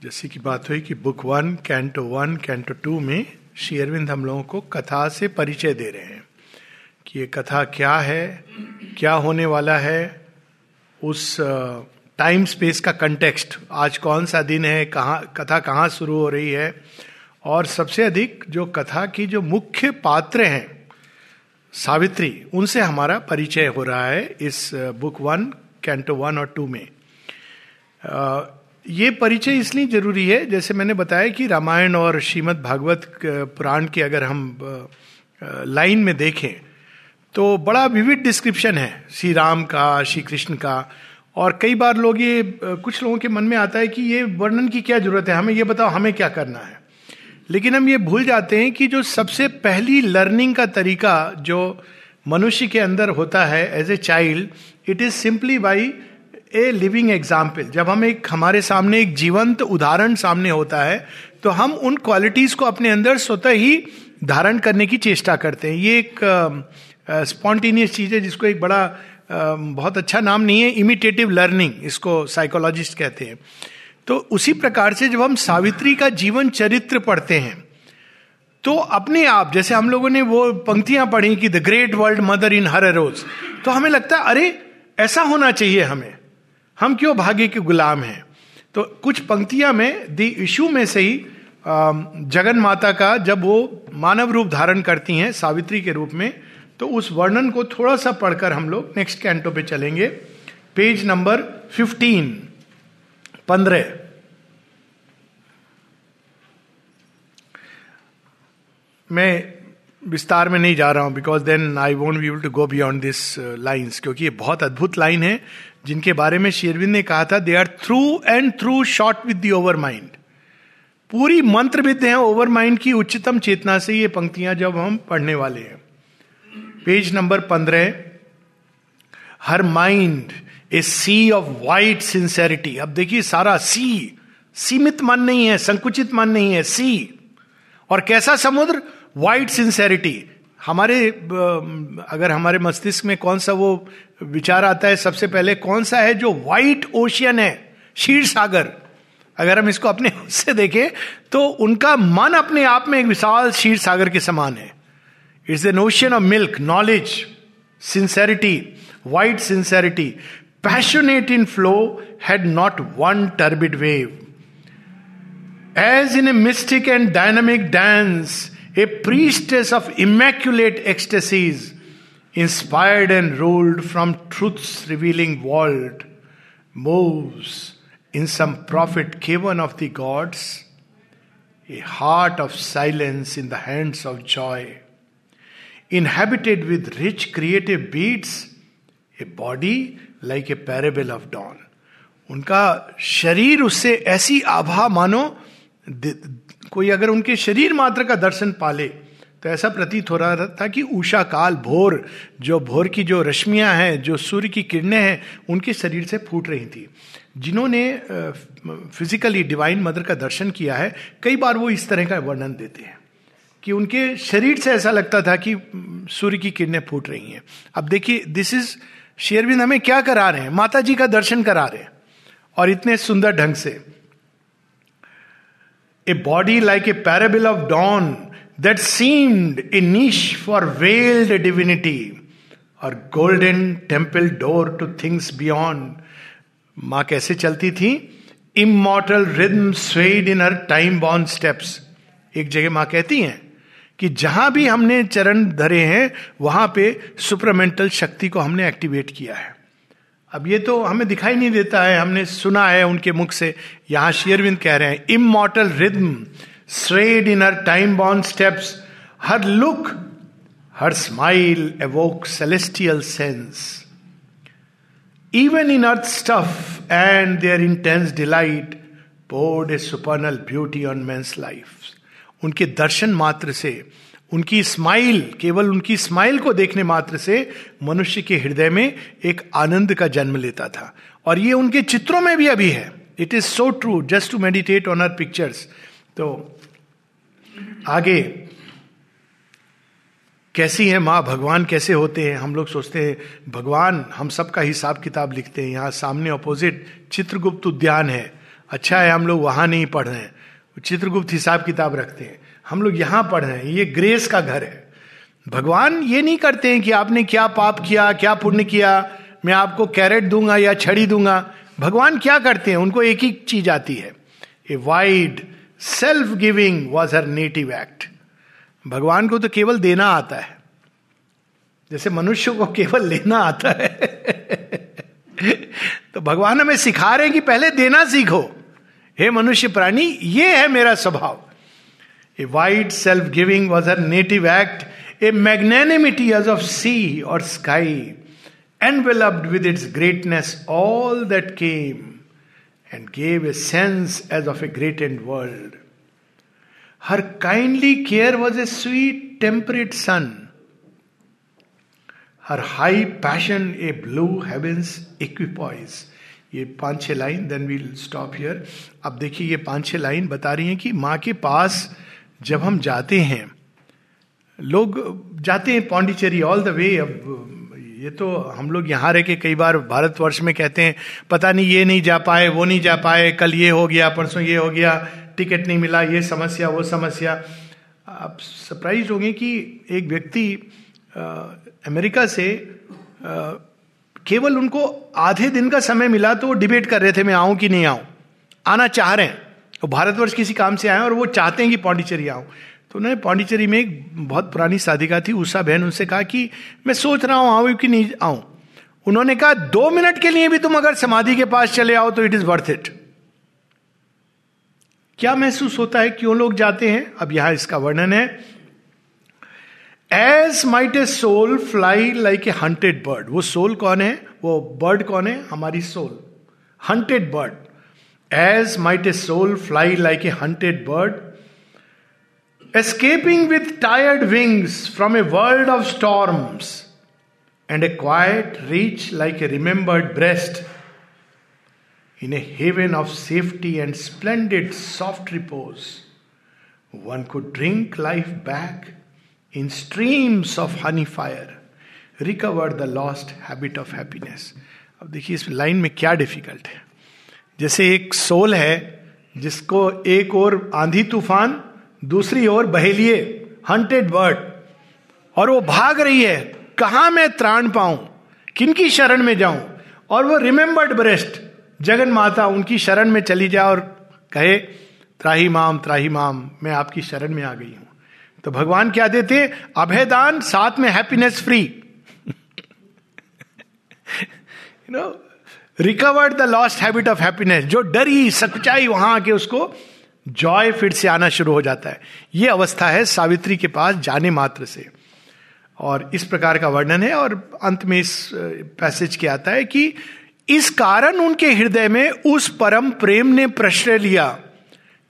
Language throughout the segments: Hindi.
जैसे की बात हुई कि book one, canto one, canto two में श्री अरविंद हम लोगों को कथा से परिचय दे रहे हैं कि ये कथा क्या है, क्या होने वाला है, उस टाइम स्पेस का कंटेक्स्ट आज कौन सा दिन है, कहाँ, कथा कहाँ शुरू हो रही है, और सबसे अधिक जो कथा की जो मुख्य पात्र हैं, सावित्री, उनसे हमारा परिचय हो रहा है इस बुक वन, कैंटो वन और टू में। ये परिचय इसलिए ज़रूरी है, जैसे मैंने बताया कि रामायण और श्रीमद् भागवत पुराण के अगर हम लाइन में देखें तो बड़ा विविध डिस्क्रिप्शन है, श्री राम का, श्री कृष्ण का, और कई बार लोग ये कुछ लोगों के मन में आता है कि ये वर्णन की क्या ज़रूरत है, हमें ये बताओ, हमें क्या करना है? लेकिन हम ये भूल जाते हैं कि जो सबसे पहली लर्निंग का तरीका जो मनुष्य के अंदर होता है as a child it is simply by a living example जब हम एक, हमारे सामने एक जीवंत उदाहरण सामने होता है तो हम उन क्वालिटीज को अपने अंदर स्वतः ही धारण करने की चेष्टा करते हैं। ये एक स्पॉन्टेनियस चीज़ है जिसको एक बड़ा बहुत अच्छा नाम नहीं है इमिटेटिव लर्निंग इसको साइकोलॉजिस्ट कहते हैं। तो उसी प्रकार से जब हम सावित्री का जीवन चरित्र पढ़ते हैं तो अपने आप, जैसे हम लोगों ने वो पंक्तियाँ पढ़ी कि the great world mother in her rose तो हमें लगता है, अरे, ऐसा होना चाहिए हमें। हम क्यों भाग्य के गुलाम हैं? तो कुछ पंक्तियाँ में द इशू में से ही जगन माता का जब वो मानव रूप धारण करती हैं सावित्री के रूप में तो उस वर्णन को थोड़ा सा पढ़कर हम लोग नेक्स्ट कैंटो पे चलेंगे। पेज नंबर फिफ्टीन, पंद्रह। मैं विस्तार में नहीं जा रहा हूँ because then I won't be able to go beyond this lines क्योंकि ये बहुत अद्भुत लाइन है। जिनके बारे में शेरविंद ने कहा था they are through and through short with the overmind पूरी मंत्र विद है ओवर माइंड की उच्चतम चेतना से ये पंक्तियाँ जब हम पढ़ने वाले हैं। पेज नंबर पंद्रह her mind a sea of white sincerity. अब देखिए, सारा सी, सीमित मन नहीं है, संकुचित मन नहीं है, सी। और कैसा समुद्र? White sincerity. हमारे अगर हमारे मस्तिष्क में कौन सा वो विचार आता है, सबसे पहले कौन सा है जो व्हाइट ओशियन है? क्षीर सागर। अगर हम इसको अपने से देखें तो उनका मन अपने आप में एक विशाल क्षीर सागर के समान है। It's an ocean of milk knowledge sincerity white sincerity passionate in flow had not one turbid wave as in a mystic and dynamic dance a priestess of immaculate ecstasies, inspired and ruled from truth's revealing vault, moves in some prophet given of the gods, a heart of silence in the hands of joy, inhabited with rich creative beats, a body like a parable of dawn. उनका शरीर उससे ऐसी आभा मानो कोई अगर उनके शरीर मात्र का दर्शन पाले तो ऐसा प्रतीत हो रहा था कि उषा काल, भोर, जो भोर की जो रश्मियाँ हैं, जो सूर्य की किरणें हैं, उनके शरीर से फूट रही थी। जिन्होंने फिजिकली डिवाइन मदर का दर्शन किया है, कई बार वो इस तरह का वर्णन देते हैं कि उनके शरीर से ऐसा लगता था कि सूर्य की किरणें फूट रही हैं। अब देखिए दिस इज़ शेयरविंद हमें क्या करा रहे हैं? माता जी का दर्शन करा रहे हैं, और इतने सुंदर ढंग से। A body like a parable of dawn that seemed a niche for veiled divinity और golden temple door to things beyond माँ कैसे चलती थी? Immortal rhythm swayed in her time bound steps एक जगह माँ कहती हैं कि जहाँ भी हमने चरण धरे हैं, वहाँ पे सुपरमेंटल शक्ति को हमने एक्टिवेट किया है। अब ये तो हमें दिखाई नहीं देता है, हमने सुना है उनके मुख से। यहाँ शेयरविंद कह रहे हैं immortal rhythm swayed in her time bound steps her look her smile evoke celestial sense even in earth stuff and their intense delight poured a supernal beauty on men life उनके दर्शन मात्र से उनकी स्माइल, केवल उनकी स्माइल को देखने मात्र से मनुष्य के हृदय में एक आनंद का जन्म लेता था। और ये उनके चित्रों में भी अभी है। It is so true just to meditate on our pictures तो आगे, कैसी है माँ, भगवान कैसे होते हैं? हम लोग सोचते हैं, भगवान, हम सबका हिसाब किताब लिखते हैं। यहाँ सामने अपोजिट चित्रगुप्त उद्यान है। अच्छा है, हम लोग वहाँ नहीं पढ़ रहे हैं। चित्रगुप्त हिसाब किताब रखते हैं। हम लोग यहाँ पढ़ रहे हैं, ये ग्रेस का घर है। भगवान ये नहीं करते हैं कि आपने क्या पाप किया, क्या पुण्य किया, मैं आपको कैरेट दूँगा या छड़ी दूँगा। भगवान क्या करते हैं? उनको एक ही चीज़ आती है। A wide self giving was her native act भगवान को तो केवल देना आता है। जैसे मनुष्य को केवल लेना आता है। तो भगवान हमें सिखा रहे हैं कि पहले देना सीखो। हे मनुष्य प्राणी, ये है मेरा स्वभाव। A wide self giving was her native act a magnanimity as of sea और sky enveloped with its greatness all that came and gave a sense as of a greatened world. Her kindly care was a sweet, temperate sun. Her high passion a blue heaven's equipoise. ये पाँच छह line then we'll stop here अब देखिए ये पाँच छह लाइन बता रही हैं कि माँ के पास जब हम जाते हैं लोग जाते हैं पौंडीचेरी ऑल द वे अब ये तो हम लोग यहाँ रह के कई बार भारतवर्ष में कहते हैं पता नहीं ये नहीं जा पाए वो नहीं जा पाए कल ये हो गया परसों ये हो गया टिकट नहीं मिला ये समस्या वो समस्या। आप सरप्राइज़ होंगे कि एक व्यक्ति अमेरिका से आ, केवल उनको आधे दिन का समय मिला तो वो डिबेट कर रहे थे मैं आऊँ कि नहीं आऊँ? आना चाह रहे हैं। वो भारतवर्ष किसी काम से आए और वो चाहते हैं कि पौंडीचेरी आऊँ तो उन्होंने पौंडीचेरी में एक बहुत पुरानी साधिका थी। उषा बहन उनसे कहा कि, मैं सोच रहा हूँ आऊँ कि नहीं आऊँ उन्होंने कहा, दो मिनट के लिए भी तुम अगर समाधि के पास चले आओ तो इट इज़ वर्थ इट क्या महसूस होता है क्यों लोग जाते हैं? अब यहाँ इसका वर्णन है। As might a soul fly like a hunted bird वो सोल कौन है? वो बर्ड कौन है? हमारी soul hunted bird As might a soul fly like a hunted bird escaping with tired wings from a world of storms and a quiet reach like a remembered breast in a haven of safety and splendid soft repose. One could drink life back in streams of honey fire, recover the lost habit of happiness. अब देखिए इस लाइन में क्या डिफिकल्ट है जैसे एक सोल है, जिसको एक और आंधी तूफ़ान, दूसरी ओर बहेलिए हंटेड बर्ड और वो भाग रही है, कहा मैं त्राण पाऊँ, किनकी शरण में जाऊँ? और वो रिमेम्बर्ड ब्रेस्ट जगन माता, उनकी शरण में चली जाए और कहे, त्राही माम त्राही माम, मैं आपकी शरण में आ गई हूँ। तो भगवान क्या देते अभयदान, साथ में happiness free you know recovered the lost habit of happiness जो डरी सच्चाई वहाँ आके उसको जॉय फिर से आना शुरू हो जाता है। यह अवस्था है सावित्री के पास जाने मात्र से। और इस प्रकार का वर्णन है और अंत में इस पैसेज के आता है कि इस कारण उनके हृदय में उस परम प्रेम ने प्रश्रय लिया,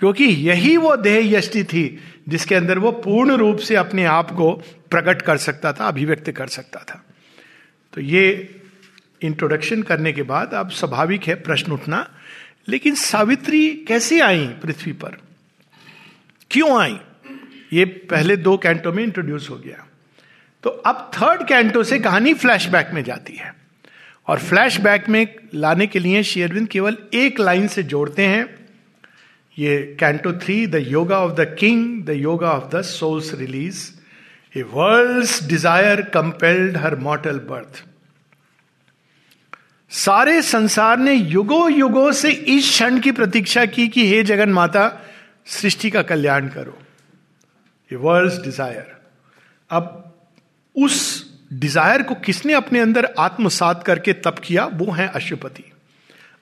क्योंकि यही वो देह यष्टि थी जिसके अंदर वो पूर्ण रूप से अपने आप को प्रकट कर सकता था, अभिव्यक्त कर सकता था। तो ये इंट्रोडक्शन करने के बाद अब स्वाभाविक है प्रश्न उठना। लेकिन सावित्री कैसे आई पृथ्वी पर? क्यों आई? ये पहले दो कैंटो में इंट्रोड्यूस हो गया। तो अब थर्ड कैंटो से कहानी फ्लैशबैक में जाती है। और फ्लैशबैक में लाने के लिए शेयरविंद केवल एक लाइन से जोड़ते हैं। ये canto three the yoga of the king the yoga of the soul's release a world desire compelled her mortal birth सारे संसार ने युगो युगो से इस क्षण की प्रतीक्षा की कि हे जगन माता, सृष्टि का कल्याण करो। ये वर्ल्ड डिज़ायर अब उस डिज़ायर को किसने अपने अंदर आत्मसात करके तप किया? वो है अशुपति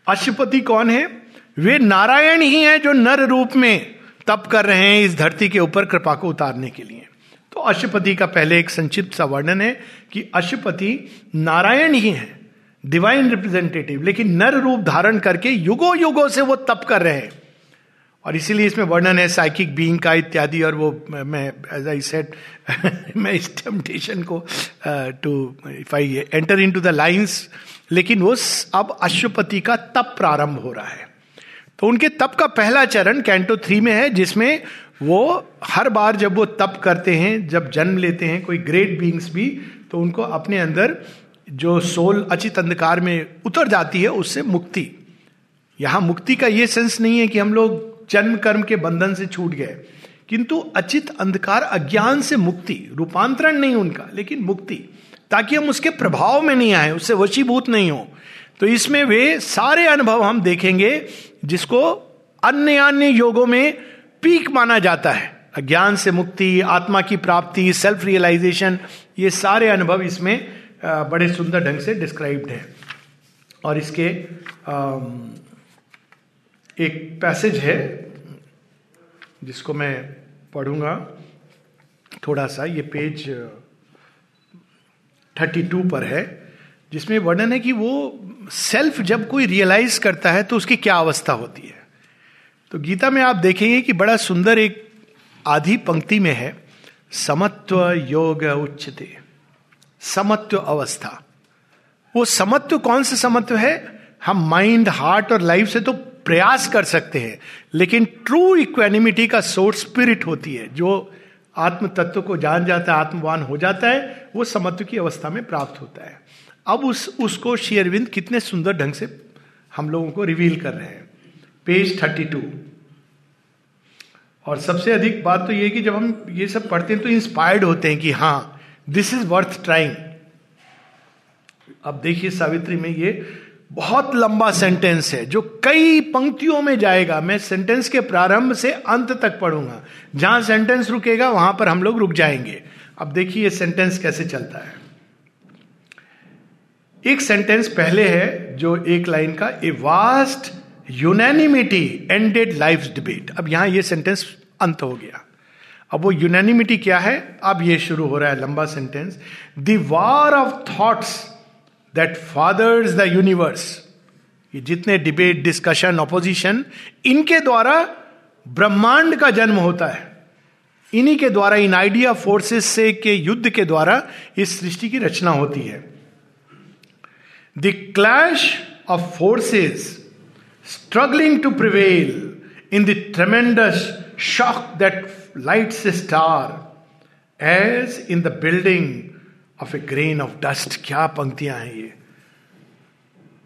अशुपति कौन है? वे नारायण ही हैं जो नर रूप में तप कर रहे हैं इस धरती के ऊपर कृपा को उतारने के लिए। तो अशुपति का पहले एक संक्षिप्त सा वर्णन है कि अशुपति नारायण ही है। डिवाइन रिप्रेजेंटेटिव लेकिन नर रूप धारण करके युगो युगो से वो तप कर रहे हैं। और इसीलिए इसमें वर्णन है साइकिक बीइंग का इत्यादि, और वो, मैं एज आई सेड मैं इस टेम्पटेशन को to if I enter into the lines लेकिन वो अब अश्वपति का तप प्रारंभ हो रहा है। तो उनके तप का पहला चरण कैंटो थ्री में है, जिसमें वो हर बार जब वो तप करते हैं, जब जन्म लेते हैं, कोई ग्रेट बींग्स भी तो उनको अपने अंदर जो सोल अचित अंधकार में उतर जाती है, उससे मुक्ति। यहाँ मुक्ति का यह सेंस नहीं है कि हम लोग जन्म, कर्म के बंधन से छूट गए। किंतु अचित अंधकार अज्ञान से मुक्ति, रूपांतरण नहीं उनका, लेकिन मुक्ति। ताकि हम उसके प्रभाव में नहीं आए, उससे वशीभूत नहीं हो। तो इसमें वे सारे अनुभव हम देखेंगे, जिसको अन्य अन्य योगों में पीक माना जाता है। अज्ञान से मुक्ति, आत्मा की प्राप्ति सेल्फ रियलाइजेशन ये सारे अनुभव इसमें बड़े सुंदर ढंग से डिस्क्राइब्ड है। और इसके एक पैसेज है, जिसको मैं पढ़ूँगा। थोड़ा सा, ये पेज थर्टी टू पर है, जिसमें वर्णन है कि वो सेल्फ जब कोई रियलाइज़ करता है तो उसकी क्या अवस्था होती है। तो गीता में आप देखेंगे कि बड़ा सुंदर एक आधी पंक्ति में है, समत्व योग उच्चते समत्व अवस्था। वो समत्व कौन सा समत्व है? हम माइंड हार्ट और लाइफ से तो प्रयास कर सकते हैं, लेकिन ट्रू इक्वेनिमिटी का सोर्स स्पिरिट होती है, जो आत्म तत्व को जान जाता है, आत्मवान हो जाता है, वो समत्व की अवस्था में प्राप्त होता है। अब उस, उसको शेयरविंद कितने सुंदर ढंग से हम लोगों को रिवील कर रहे हैं। पेज थर्टी टू और सबसे अधिक बात तो ये कि जब हम ये सब पढ़ते हैं तो इंस्पायर्ड होते हैं कि हाँ दिस इज़ वर्थ ट्राइंग अब देखिए सावित्री में ये बहुत लंबा सेंटेंस है, जो कई पंक्तियों में जाएगा। मैं सेंटेंस के प्रारंभ से अंत तक पढ़ूँगा। जहाँ सेंटेंस रुकेगा, वहाँ पर हम लोग रुक जाएँगे। अब देखिए ये सेंटेंस कैसे चलता है। एक सेंटेंस पहले है, जो एक लाइन का a vast unanimity ended life debate अब यहाँ ये सेंटेंस अंत हो गया। अब वो यूनैनिमिटी क्या है? अब ये शुरू हो रहा है लंबा sentence the war of thoughts that fathers the universe ये जितने डिबेट डिस्कशन ऑपोजिशन इनके द्वारा ब्रह्मांड का जन्म होता है। इन्हीं के द्वारा, इन आइडिया फोर्सेस से के युद्ध के द्वारा इस सृष्टि की रचना होती है। The clash of forces struggling to prevail in the tremendous shock that lights star as in the building of a grain of dust क्या पंक्तियाँ हैं ये?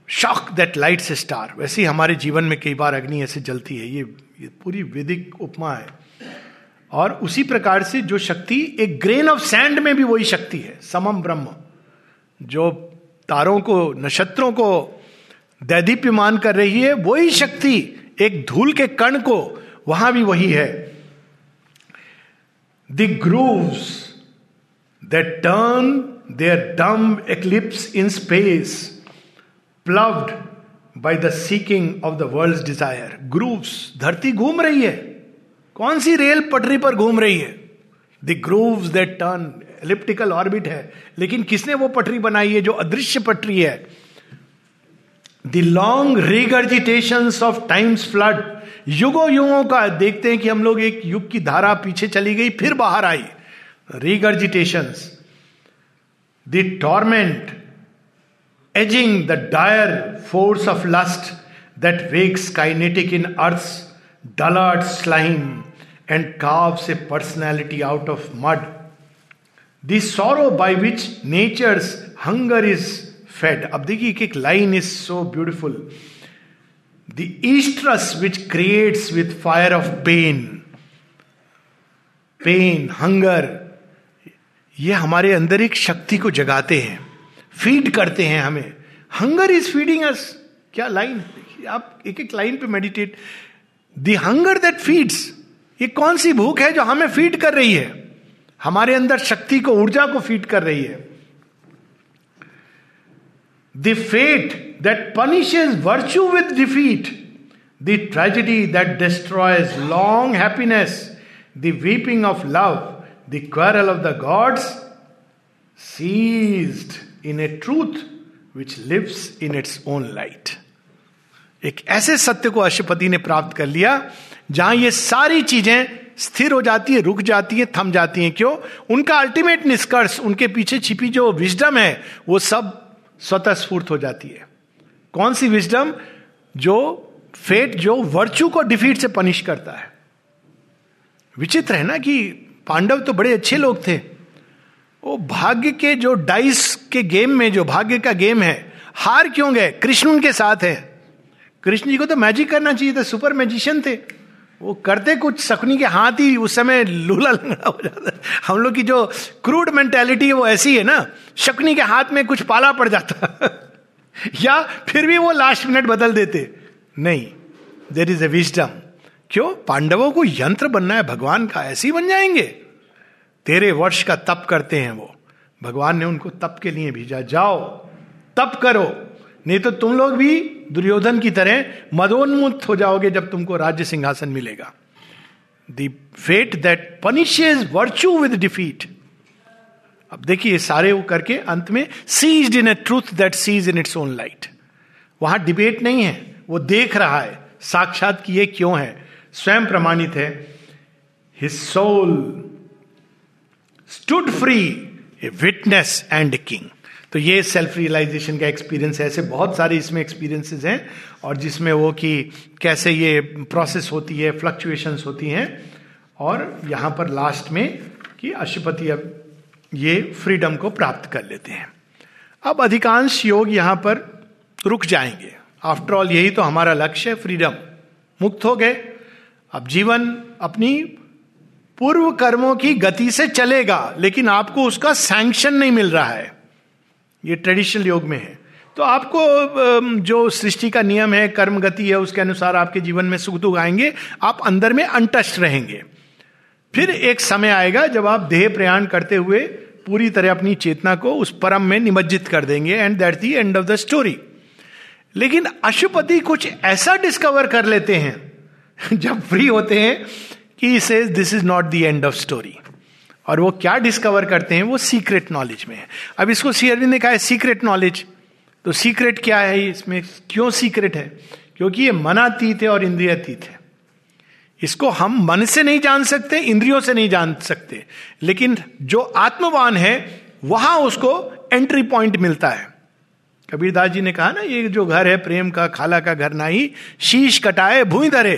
शॉक दैट लाइट से स्टार वैसे ही हमारे जीवन में कई बार अग्नि ऐसे जलती है। ये, ये पूरी वेदिक उपमा है। और उसी प्रकार से जो शक्ति एक ग्रेन ऑफ़ सैंड में भी वही शक्ति है। समम ब्रह्म। जो तारों को नक्षत्रों को दैदीप्यमान कर रही है वही शक्ति एक धूल के कण को वहाँ भी वही है। The grooves that turn their dumb eclipse in space, ploved by the seeking of the world's desire. Grooves, धरती घूम रही है। कौन सी रेल पटरी पर घूम रही है? The grooves that turn elliptical orbit है। लेकिन किसने वो पटरी बनाई है जो अदृश्य पटरी है? The long regurgitation of time's flood युगो युगों का देखते हैं कि हम लोग एक युग की धारा पीछे चली गई, फिर बाहर आई। Regurgitation the aging the dire force of lust that wakes kinetic in earth dull slime and carves a personality out of mud the sorrow by which nature hunger is fed अब देखिए एक एक line is so beautiful the estrus which creates with fire of pain pain hunger ये हमारे अंदर एक शक्ति को जगाते हैं फ़ीड करते हैं हमें। हंगर इज़ फीडिंग अस क्या लाइन आप एक एक लाइन पे meditate the hunger that feeds ये कौन सी भूख है जो हमें फ़ीड कर रही है? हमारे अंदर शक्ति को, ऊर्जा को फ़ीड कर रही है। The fate that punishes virtue with defeat the tragedy that destroys long happiness the weeping of love the quarrel of the gods, seized in a truth which lives in its own light. एक ऐसे सत्य को अशुपति ने प्राप्त कर लिया, जहाँ ये सारी चीज़ें स्थिर हो जाती है, रुक जाती है, थम जाती हैं। क्यों? उनका अल्टीमेट निष्कर्ष, उनके पीछे छिपी जो विजडम है, वो सब स्वतः स्फूर्त हो जाती है। कौन सी विजडम जो फेट, जो वर्चू को डिफीट से पनिश करता है? विचित्र है ना कि पांडव तो बड़े अच्छे लोग थे। वो भाग्य के जो डाइस के गेम में, जो भाग्य का गेम है, हार क्यों गए? कृष्ण उनके साथ है। कृष्ण जी को तो मैजिक करना चाहिए था सुपर मैजिशियन थे। वो करते कुछ शकुनी के हाथ ही उस समय लूला लंगड़ा हो जाता हम लोग की जो क्रूड मेंटेलिटी है, वो ऐसी है ना शकुनी के हाथ में कुछ पाला पड़ जाता। या फिर भी वो लास्ट मिनट बदल देते। नहीं देर इज़ ए विजडम क्यों? पांडवों को यंत्र बनना है, भगवान का ऐसे ही बन जाएँगे। तेरे वर्ष का तप करते हैं वो। भगवान ने उनको तप के लिए भेजा, जाओ, तप करो। नहीं तो तुम लोग भी दुर्योधन की तरह मदोन्मुक्त हो जाओगे जब तुमको राज्य सिंहासन मिलेगा। Fate that punishes virtue with defeat अब देखिए सारे वो करके अंत में ceases in a truth that ceases in its own light वहाँ डिबेट नहीं है, वो देख रहा है, साक्षात किए क्यों है? स्वयं प्रमाणित है। His soul stood free a witness and king तो ये सेल्फ रियलाइजेशन का एक्सपीरियंस है। ऐसे बहुत सारे इसमें एक्सपीरियंसेस हैं और जिसमें वो कि कैसे ये प्रोसेस होती है फ्लक्चुएशंस होती हैं। और यहाँ पर लास्ट में कि अशुपति अब ये फ्रीडम को प्राप्त कर लेते हैं। अब अधिकांश योग यहाँ पर रुक जाएँगे। आफ्टर ऑल यही तो हमारा लक्ष्य है फ्रीडम मुक्त हो गए। अब जीवन अपनी पूर्व कर्मों की गति से चलेगा, लेकिन आपको उसका सैंक्शन नहीं मिल रहा है। ये ट्रेडिशनल योग में है। तो आपको जो सृष्टि का नियम है, कर्म गति है, उसके अनुसार आपके जीवन में सुख दुख आएँगे। आप अंदर में अनटस्ट रहेंगे। फिर एक समय आएगा जब आप देह प्रयाण करते हुए पूरी तरह अपनी चेतना को उस परम में निमज्जित कर देंगे and that the end of the story लेकिन अशुपति कुछ ऐसा डिस्कवर कर लेते हैं, जब फ्री होते हैं, कि से this is not the end of story और वो क्या डिस्कवर करते हैं? वो सीक्रेट नॉलेज में है। अब इसको सी अरविंद ने कहा है सीक्रेट नॉलेज तो सीक्रेट क्या है? इसमें क्यों सीक्रेट है? क्योंकि ये मनातीत है और इंद्रियातीत है। इसको हम मन से नहीं जान सकते, इंद्रियों से नहीं जान सकते। लेकिन जो आत्मवान है, वहाँ उसको एंट्री पॉइंट मिलता है। कबीरदास जी ने कहा ना, ये जो घर है, प्रेम का, खाला का घर नाही, शीश कटाए, भूई धरे,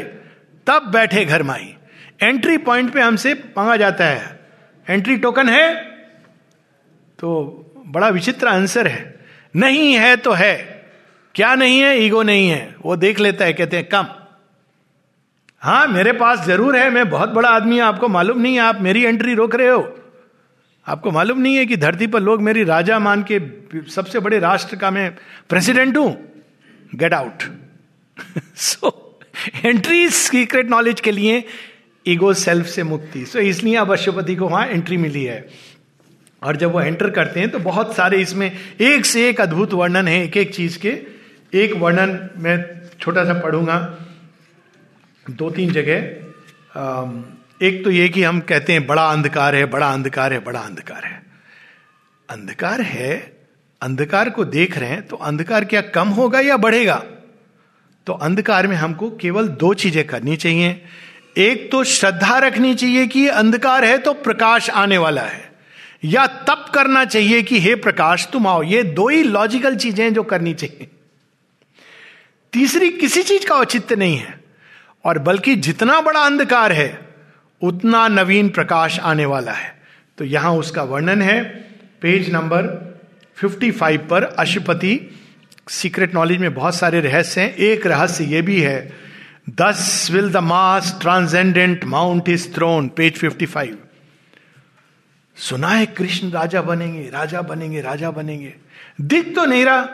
तब बैठे घर माई। एंट्री पॉइंट पे हमसे मांगा जाता है। एंट्री टोकन है तो बड़ा विचित्र आंसर है। नहीं है तो है, क्या नहीं है ईगो नहीं है। वो देख लेता है, कहते हैं, कम। हाँ मेरे पास ज़रूर है मैं बहुत बड़ा आदमी हूँ आपको मालूम नहीं है आप मेरी एंट्री रोक रहे हो। आपको मालूम नहीं है कि धरती पर लोग मेरी राजा मान के सबसे बड़े राष्ट्र का मैं प्रेसिडेंट हूँ। Get out so entry secret knowledge के लिए ईगो सेल्फ से मुक्ति। सो so, इसलिए अब अशुपति को वहाँ एंट्री मिली है। और जब वो एंटर करते हैं तो बहुत सारे इसमें एक से एक अद्भुत वर्णन है एक एक चीज़ के। एक वर्णन मैं छोटा सा पढ़ूँगा। दो तीन जगह एक तो ये कि हम कहते हैं बड़ा अंधकार है, बड़ा अंधकार है, बड़ा अंधकार है। अंधकार है, अंधकार को देख रहे हैं तो अंधकार क्या कम होगा या बढ़ेगा? तो अंधकार में हमको केवल दो चीज़ें करनी चाहिए। एक तो श्रद्धा रखनी चाहिए कि अंधकार है तो प्रकाश आने वाला है। या तप करना चाहिए कि, हे प्रकाश, तुम आओ। ये दो ही लॉजिकल चीज़ें जो करनी चाहिए। तीसरी किसी चीज़ का औचित्य नहीं है। और बल्कि जितना बड़ा अंधकार है, उतना नवीन प्रकाश आने वाला है। तो यहाँ उसका वर्णन है। पेज नंबर 55 पर अशुपति सीक्रेट नॉलेज में बहुत सारे रहस्य हैं। एक रहस्य यह भी है thus will the masked transcendent mount his throne page 55 सुना है, कृष्ण राजा बनेंगे राजा बनेंगे राजा बनेंगे। दिख तो नहीं रहा।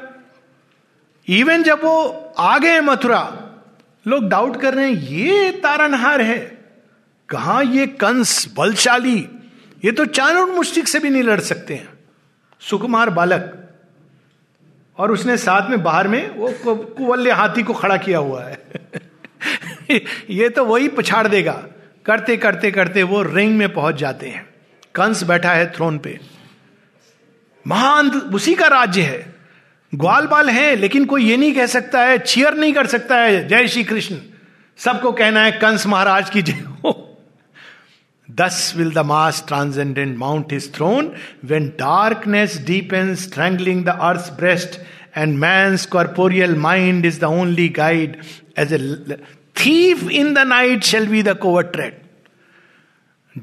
इवन जब वो आ गए मथुरा लोग डाउट कर रहे हैं, ये तारनहार है। कहा ये कंस बलशाली? ये तो चाणुर मुस्टिक से भी नहीं लड़ सकते हैं। सुकुमार बालक। और उसने साथ में बाहर में वो कुवल्य हाथी को खड़ा किया हुआ है। ये तो वही पछाड़ देगा। करते करते करते वो रिंग में पहुँच जाते हैं। कंस बैठा है थ्रोन पे। महान उसी का राज्य है। ग्वाल बाल है, लेकिन कोई ये नहीं कह सकता है चीयर नहीं कर सकता है, जय श्री कृष्ण। सबको कहना है, कंस महाराज की जय हो। Thus will the masked transcendent mount his throne when darkness deep and strangling the earth breast and man's corporeal mind is the only guide as a thief in the night shall be the covert tread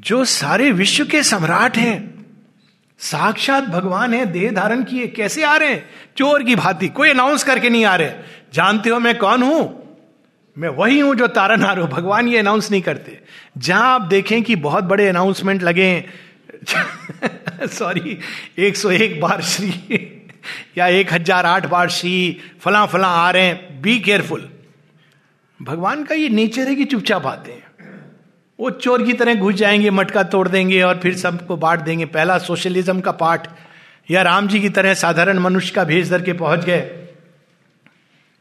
जो सारे विश्व के सम्राट हैं साक्षात भगवान है, देह धारण किए, कैसे आ रहे हैं? चोर की भांति, कोई अनाउंस करके नहीं आ रहे। जानते हो मैं कौन हूँ? मैं वही हूँ जो तारनहार हूँ भगवान ये अनाउंस नहीं करते। जहाँ आप देखें कि बहुत बड़े अनाउंसमेंट लगे सॉरी 101 बार श्री, या एक हज़ार आठ बार श्री, फला फला आ रहे हैं बी केयरफुल भगवान का ये नेचर है कि चुपचाप आते हैं। वो चोर की तरह घुस जाएँगे, मटका तोड़ देंगे और फिर सबको बांट देंगे। पहला सोशलिज्म का पार्ट या राम जी की तरह साधारण मनुष्य का भेज धर के पहुँच गए।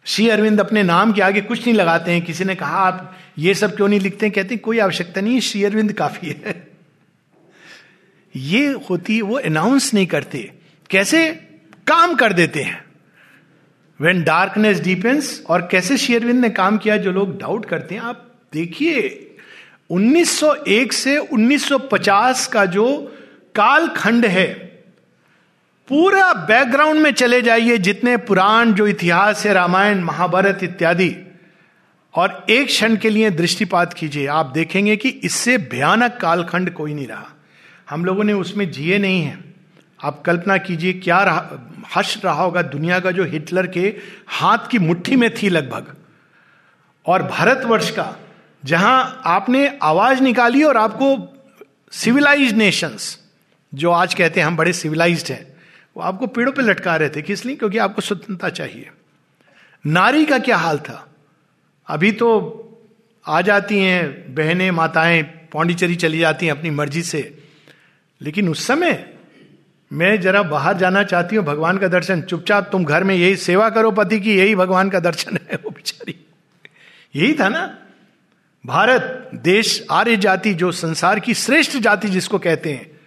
श्री अरविंद अपने नाम के आगे कुछ नहीं लगाते हैं। किसी ने कहा, आप ये सब क्यों नहीं लिखते? हैं कहते हैं, कोई आवश्यकता नहीं, श्री अरविंद काफ़ी है। ये होती, वो अनाउंस नहीं करते। कैसे? काम कर देते हैं। वेन डार्कनेस डिपेंस और कैसे शेयरविंद ने काम किया, जो लोग डाउट करते हैं, आप देखिए 1901 से 1950 का जो कालखंड है, पूरा बैकग्राउंड में चले जाइए जितने पुराण, जो इतिहास है, रामायण, महाभारत इत्यादि। और एक क्षण के लिए दृष्टिपात कीजिए। आप देखेंगे कि इससे भयानक कालखंड कोई नहीं रहा। हम लोगों ने उसमें जिए नहीं है। आप कल्पना कीजिए क्या रहा रहा होगा दुनिया का जो हिटलर के हाथ की मुट्ठी में थी लगभग। और भारतवर्ष का जहाँ आपने आवाज़ निकाली और आपको सिविलाइज नेशंस जो आज कहते हैं हम बड़े सिविलाइज्ड हैं, वो आपको पेड़ों पे लटका रहे थे, किस लिए? क्योंकि आपको स्वतंत्रता चाहिए। नारी का क्या हाल था? अभी तो आ जाती हैं बहनें, माताएँ, पौंडीचेरी चली जाती हैं अपनी मर्ज़ी से। लेकिन उस समय मैं जरा बाहर जाना चाहती हूँ, भगवान का दर्शन। चुपचाप तुम घर में यही सेवा करो पति की, यही भगवान का दर्शन है, वो बेचारी। यही था ना? भारत, देश, आर्य जाति जो संसार की श्रेष्ठ जाति जिसको कहते हैं,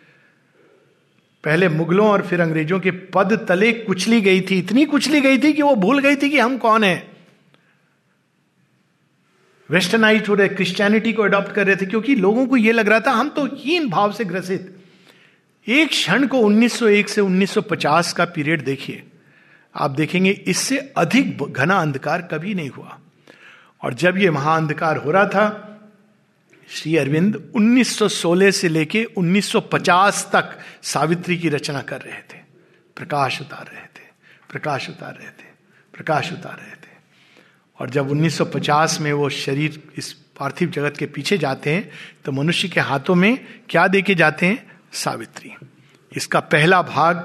पहले मुगलों और फिर अंग्रेज़ों के पद तले कुचली गई थी। इतनी कुचली गई थी कि वो भूल गई थी कि हम कौन हैं। वेस्टर्नाइज हो रहे क्रिश्चियनिटी को अडॉप्ट कर रहे थे, क्योंकि लोगों को यह लग रहा था, हम तो हीन भाव से ग्रसित। एक क्षण को 1901 से 1950 का पीरियड देखिए। आप देखेंगे, इससे अधिक घना अंधकार कभी नहीं हुआ। और जब ये महाअंधकार हो रहा था, श्री अरविंद 1916 से लेके 1950 तक सावित्री की रचना कर रहे थे। प्रकाश उतार रहे थे, प्रकाश उतार रहे थे, प्रकाश उतार रहे थे। और जब 1950 में वो शरीर इस पार्थिव जगत के पीछे जाते हैं तो मनुष्य के हाथों में क्या देके जाते हैं? सावित्री। इसका पहला भाग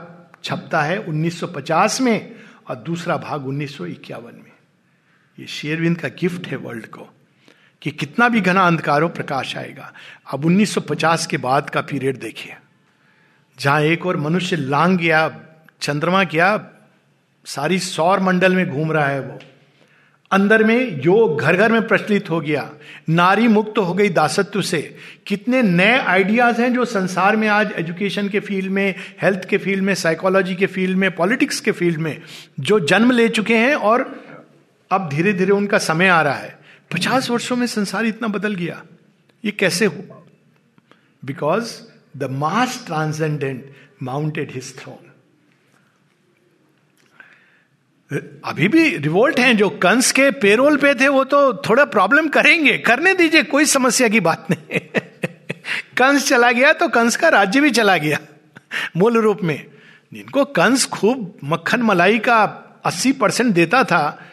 छपता है 1950 में और दूसरा भाग उन्नीस में। ये शेरविंद का गिफ्ट है वर्ल्ड को, कि कितना भी घना अंधकार हो, प्रकाश आएगा। अब 1950 के बाद का पीरियड देखिए। जहाँ एक और मनुष्य लांग गया, चंद्रमा गया, सारी सौर मंडल में घूम रहा है वो। अंदर में योग घर घर में प्रचलित हो गया। नारी मुक्त हो गई दासत्व से। कितने नए आइडियाज़ हैं जो संसार में आज एजुकेशन के फ़ील्ड में, हेल्थ के फ़ील्ड में, साइकोलॉजी के फ़ील्ड में, पॉलिटिक्स के फ़ील्ड में, जो जन्म ले चुके हैं और अब धीरे धीरे उनका समय आ रहा है। पचास वर्षों में संसार इतना बदल गया। ये कैसे हो? Because the masked transcendent mounted his throne अभी भी रिवोल्ट हैं जो कंस के पेरोल पे थे, वो तो थोड़ा प्रॉब्लम करेंगे। करने दीजिए, कोई समस्या की बात नहीं। कंस चला गया तो कंस का राज्य भी चला गया। मूल रूप में। जिनको कंस खूब मक्खन मलाई का 80 परसेंट देता था।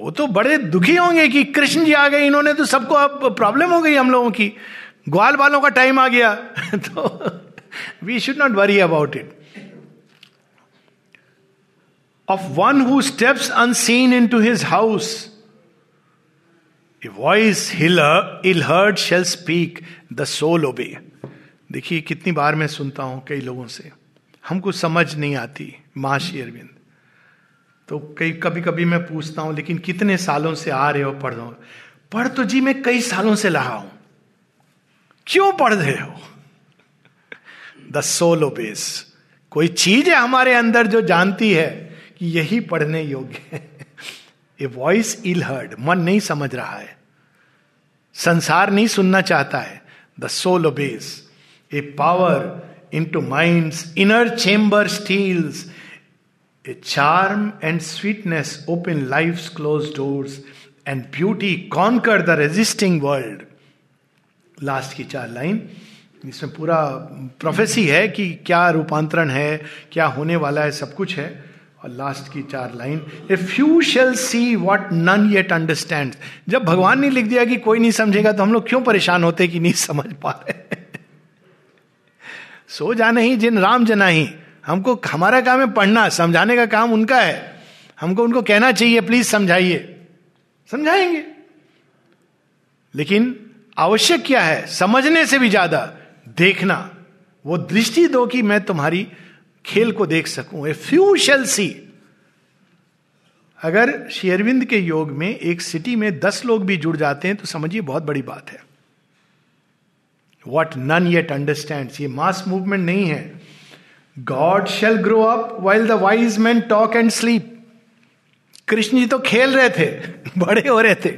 वो तो बड़े दुखी होंगे कि कृष्ण जी आ गए, इन्होंने तो सबको अब प्रॉब्लम हो गई हम लोगों की। ग्वाल वालों का टाइम आ गया। तो we should not worry about it of one who steps unseen into his house voice ill heard shall speak the soul obey देखिए, कितनी बार मैं सुनता हूँ कई लोगों से। हमको समझ नहीं आती महाशी अरविंद। तो कई कभी कभी मैं पूछता हूँ, लेकिन कितने सालों से आ रहे हो पढ़ हो? पढ़ तो जी, मैं कई सालों से रहा हूँ। क्यों पढ़ रहे हो? द सोल ओबेस कोई चीज़ है हमारे अंदर जो जानती है कि यही पढ़ने योग्य है? ए वॉइस इल हर्ड मन नहीं समझ रहा है। संसार नहीं सुनना चाहता है। The soul obeys a power into mind inner chamber steals A charm and sweetness open life's closed doors, and beauty conquer the resisting world. Last की चार लाइन इसमें पूरा प्रोफेसी है कि क्या रूपांतरण है क्या होने वाला है सब कुछ है। और लास्ट की चार line a few shall see what none yet understand जब भगवान ने लिख दिया कि कोई नहीं समझेगा तो हम लोग क्यों परेशान होते कि नहीं समझ पा रहे सो जाने ही जिन राम जना ही। हमको हमारा काम है पढ़ना, समझाने का काम उनका है। हमको उनको कहना चाहिए, प्लीज़ समझाइए। समझाएँगे। लेकिन आवश्यक क्या है? समझने से भी ज़्यादा देखना। वो दृष्टि दो कि मैं तुम्हारी खेल को देख सकूँ। ए फ्यू शेल सी अगर शेरविंद के योग में एक सिटी में दस लोग भी जुड़ जाते हैं तो समझिए बहुत बड़ी बात है। वॉट नन येट अंडरस्टैंड ये मास मूवमेंट नहीं है। God shall grow up while the wise man talk and sleep Krishna ji तो खेल रहे थे बड़े हो रहे थे।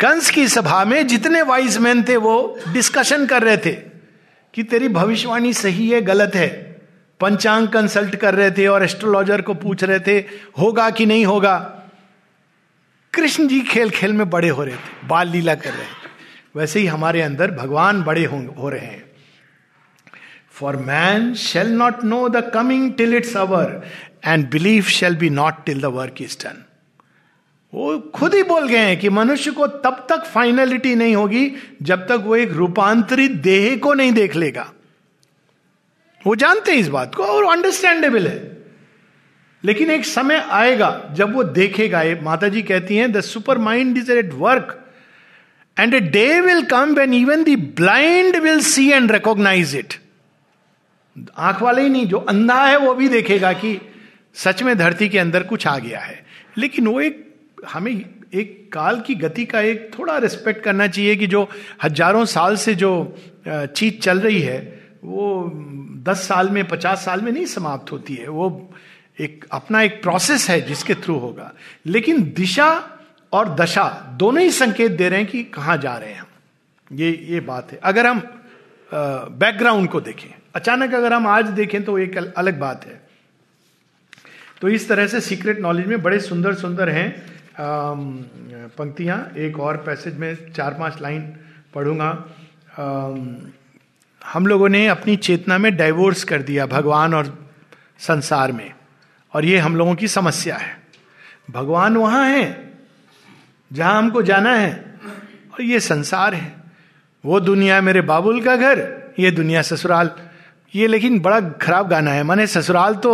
कंस की सभा में जितने वाइज मैन थे वो डिस्कशन कर रहे थे कि तेरी भविष्यवाणी सही है गलत है। पंचांग कंसल्ट कर रहे थे और एस्ट्रोलॉजर को पूछ रहे थे होगा कि नहीं होगा? कृष्ण जी खेल खेल में बड़े हो रहे थे बाल लीला कर रहे थे। वैसे ही हमारे अंदर भगवान बड़े हो, हो रहे हैं। For man shall not know the coming till its hour and believe shall be not till the work is done वो खुद ही बोल गए हैं कि मनुष्य को तब तक फाइनलिटी नहीं होगी जब तक वो एक रूपांतरित देह को नहीं देख लेगा। वो जानते हैं इस बात को और अंडरस्टैंडेबल है। लेकिन एक समय आएगा जब वो देखेगा। ये माता जी कहती हैं the supermind is at work and a day will come when even the blind will see and recognise it आँख वाले ही नहीं, जो अंधा है वो भी देखेगा कि सच में धरती के अंदर कुछ आ गया है। लेकिन वो एक, हमें एक काल की गति का एक थोड़ा रिस्पेक्ट करना चाहिए कि जो हज़ारों साल से जो चीज़ चल रही है, वो दस साल में, पचास साल में नहीं समाप्त होती है। वो एक, अपना एक प्रोसेस है जिसके थ्रू होगा। लेकिन दिशा और दशा दोनों ही संकेत दे रहे हैं कि कहाँ जा रहे हैं हम। ये ये बात है। अगर हम बैकग्राउंड को देखें। अचानक अगर हम आज देखें तो एक अलग बात है। तो इस तरह से सीक्रेट नॉलेज में बड़े सुंदर सुंदर हैं पंक्तियाँ। एक और पैसेज में चार पाँच लाइन पढ़ूँगा हम लोगों ने अपनी चेतना में डाइवोर्स कर दिया भगवान और संसार में। और ये हम लोगों की समस्या है। भगवान वहाँ है, जहाँ हमको जाना है, और ये संसार है। वो दुनिया मेरे बाबुल का घर, ये दुनिया ससुराल। ये लेकिन बड़ा खराब गाना है। माने ससुराल तो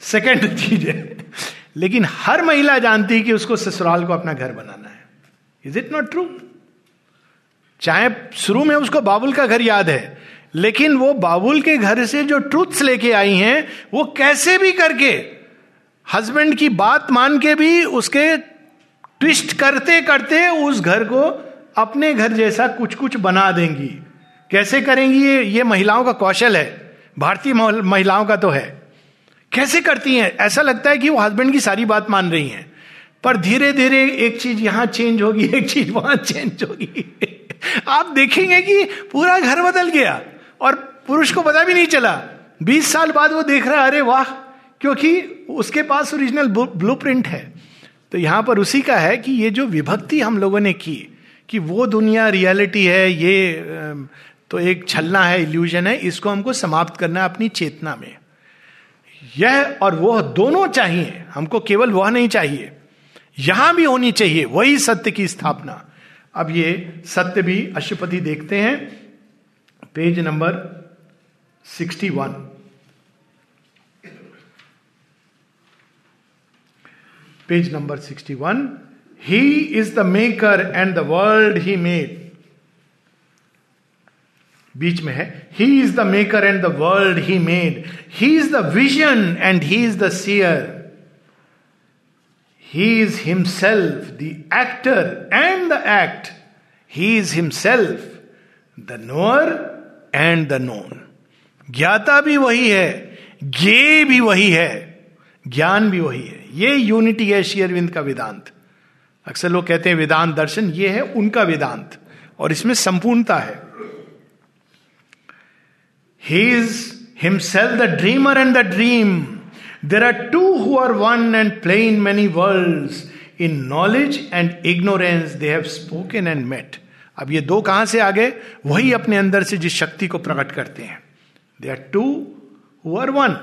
सेकंड चीज़ है। लेकिन हर महिला जानती है कि उसको ससुराल को अपना घर बनाना है। इज़ इट नॉट ट्रू चाहे शुरू में उसको बाबुल का घर याद है, लेकिन वो बाबुल के घर से जो ट्रूथ्स लेके आई हैं, वो कैसे भी करके हस्बैंड की बात मान के भी उसके ट्विस्ट करते करते उस घर को अपने घर जैसा कुछ कुछ बना देंगी। कैसे करेंगी ये? ये महिलाओं का कौशल है। भारतीय महिलाओं का तो है। कैसे करती हैं? ऐसा लगता है कि वो हस्बैंड की सारी बात मान रही हैं। पर धीरे धीरे एक चीज़ यहाँ चेंज होगी, एक चीज़ वहाँ चेंज होगी। आप देखेंगे कि पूरा घर बदल गया और पुरुष को पता भी नहीं चला। बीस साल बाद वो देख रहा है, अरे वाह! क्योंकि उसके पास ओरिजिनल ब्लूप्रिंट है। तो यहाँ पर उसी का है कि ये जो विभक्ति हम लोगों ने की, कि वो दुनिया रियलिटी है, ये तो एक छलना है इल्यूजन है, इसको हमको समाप्त करना है अपनी चेतना में। यह और वह दोनों चाहिए, हमको केवल वह नहीं चाहिए। यहाँ भी होनी चाहिए, वही सत्य की स्थापना। अब ये सत्य भी अशुपति देखते हैं। Page number sixty one. Page number sixty one. He is the maker and the world he made बीच में है। He is the maker and the world he made he is the vision and he is the seer he is himself the actor and the act he is himself the knower and the known ज्ञाता भी वही है, ज्ञे भी वही है, ज्ञान भी वही है। ये यूनिटी है शेयरविंद का वेदांत। अक्सर लोग कहते हैं वेदांत दर्शन, ये है उनका वेदांत। और इसमें संपूर्णता है। He is himself the dreamer and the dream there are two who are one and play in many world in knowledge and ignorance they have spoken and met अब ये दो कहाँ से आ गए? वही अपने अंदर से जिस शक्ति को प्रकट करते हैं। They are two who are one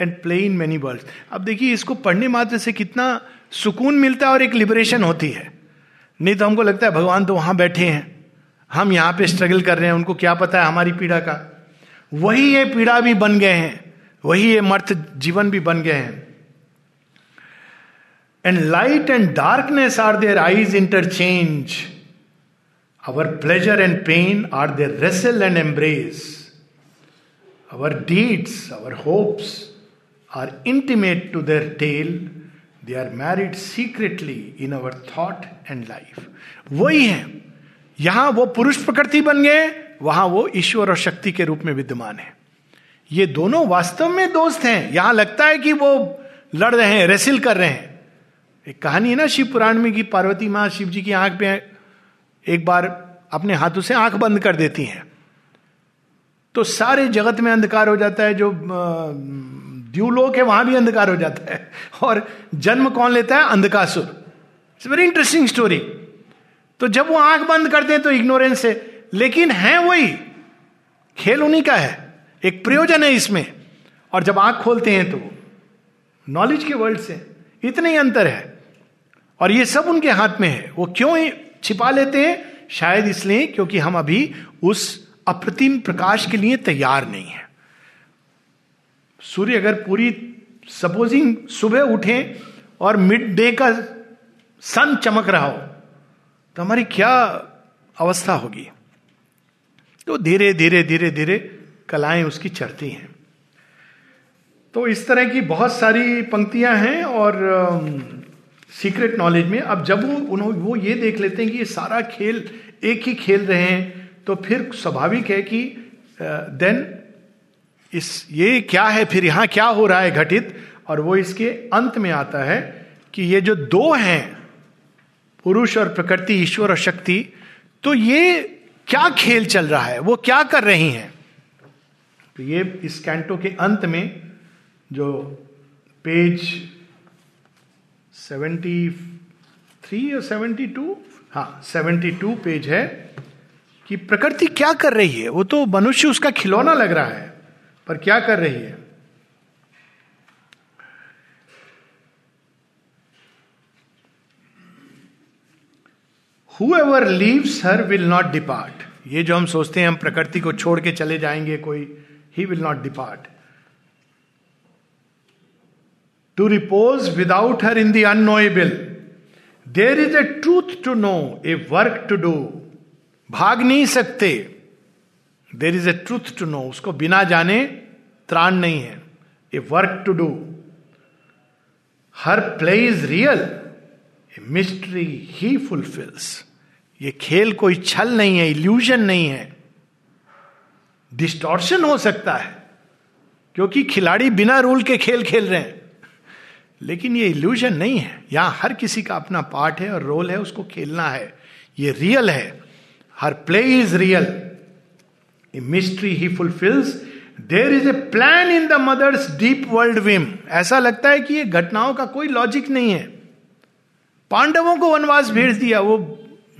and play in many world अब देखिए, इसको पढ़ने मात्र से कितना सुकून मिलता है और एक लिबरेशन होती है। नहीं तो हमको लगता है, भगवान तो वहाँ बैठे हैं। हम यहाँ पे स्ट्रगल कर रहे हैं, उनको क्या पता है हमारी पीड़ा का। वही ये पीड़ा भी बन गए हैं, वही ये मर्थ जीवन भी बन गए हैं। And light and darkness are their eyes interchange our pleasure and pain are their wrestle and embrace our deeds our hopes are intimate to their tale they are married secretly in our thought and life वही है। यहाँ वो पुरुष प्रकृति बन गए वहाँ वो ईश्वर और शक्ति के रूप में विद्यमान है। ये दोनों वास्तव में दोस्त हैं। यहाँ लगता है कि वो लड़ रहे हैं रेसिल कर रहे हैं। एक कहानी है ना शिव पुराण में कि पार्वती माँ शिव जी की आँख पे एक बार अपने हाथों से आँख बंद कर देती हैं। तो सारे जगत में अंधकार हो जाता है, जो द्यूलोक है, वहाँ भी अंधकार हो जाता है। और जन्म कौन लेता है? Andhakasura. It's very interesting story तो जब वो आँख बंद करते हैं तो इग्नोरेंस है। लेकिन है वही। खेल उन्हीं का है। एक प्रयोजन है इसमें। और जब आँख खोलते हैं तो नॉलेज के वर्ल्ड से इतने ही अंतर है। और ये सब उनके हाथ में है। वो क्यों छिपा लेते हैं? शायद इसलिए क्योंकि हम अभी उस अप्रतिम प्रकाश के लिए तैयार नहीं है। सूर्य अगर पूरी सपोजिंग सुबह उठे और मिड डे का सन चमक रहा हो तो हमारी क्या अवस्था होगी? तो धीरे धीरे धीरे धीरे कलाएँ उसकी चढ़ती हैं। तो इस तरह की बहुत सारी पंक्तियाँ हैं और सीक्रेट नॉलेज में अब जब वो उन्होंने वो ये देख लेते हैं कि ये सारा खेल एक ही खेल रहे हैं तो फिर स्वाभाविक है कि देन uh, इस ये क्या है फिर यहाँ क्या हो रहा है घटित? और वो इसके अंत में आता है कि ये जो दो हैं पुरुष और प्रकृति ईश्वर और शक्ति तो ये क्या खेल चल रहा है? वो क्या कर रही हैं? तो ये इस कैंटो के अंत में जो पेज 73 और 72 हाँ 72 पेज है कि प्रकृति क्या कर रही है? वो तो मनुष्य उसका खिलौना लग रहा है, पर क्या कर रही है? Whoever leaves her will not depart ये जो हम सोचते हैं, हम प्रकृति को छोड़ के चले जाएँगे, कोई he will not depart to repose without her in the unknowable there is a truth to know a work to do भाग नहीं सकते। There is a truth to know उसको बिना जाने त्राण नहीं है। A work to do her play is real mystery he fulfils ये खेल कोई छल नहीं है इल्यूजन नहीं है। डिस्टॉर्शन हो सकता है, क्योंकि खिलाड़ी बिना रूल के खेल खेल रहे हैं। लेकिन ये इल्यूजन नहीं है। यहाँ हर किसी का अपना पार्ट है और रोल है, उसको खेलना है। ये रियल है। Her play is real mystery he fulfils there is a plan in the mother's deep world whim ऐसा लगता है कि ये घटनाओं का कोई लॉजिक नहीं है। पांडवों को वनवास भेज दिया। वो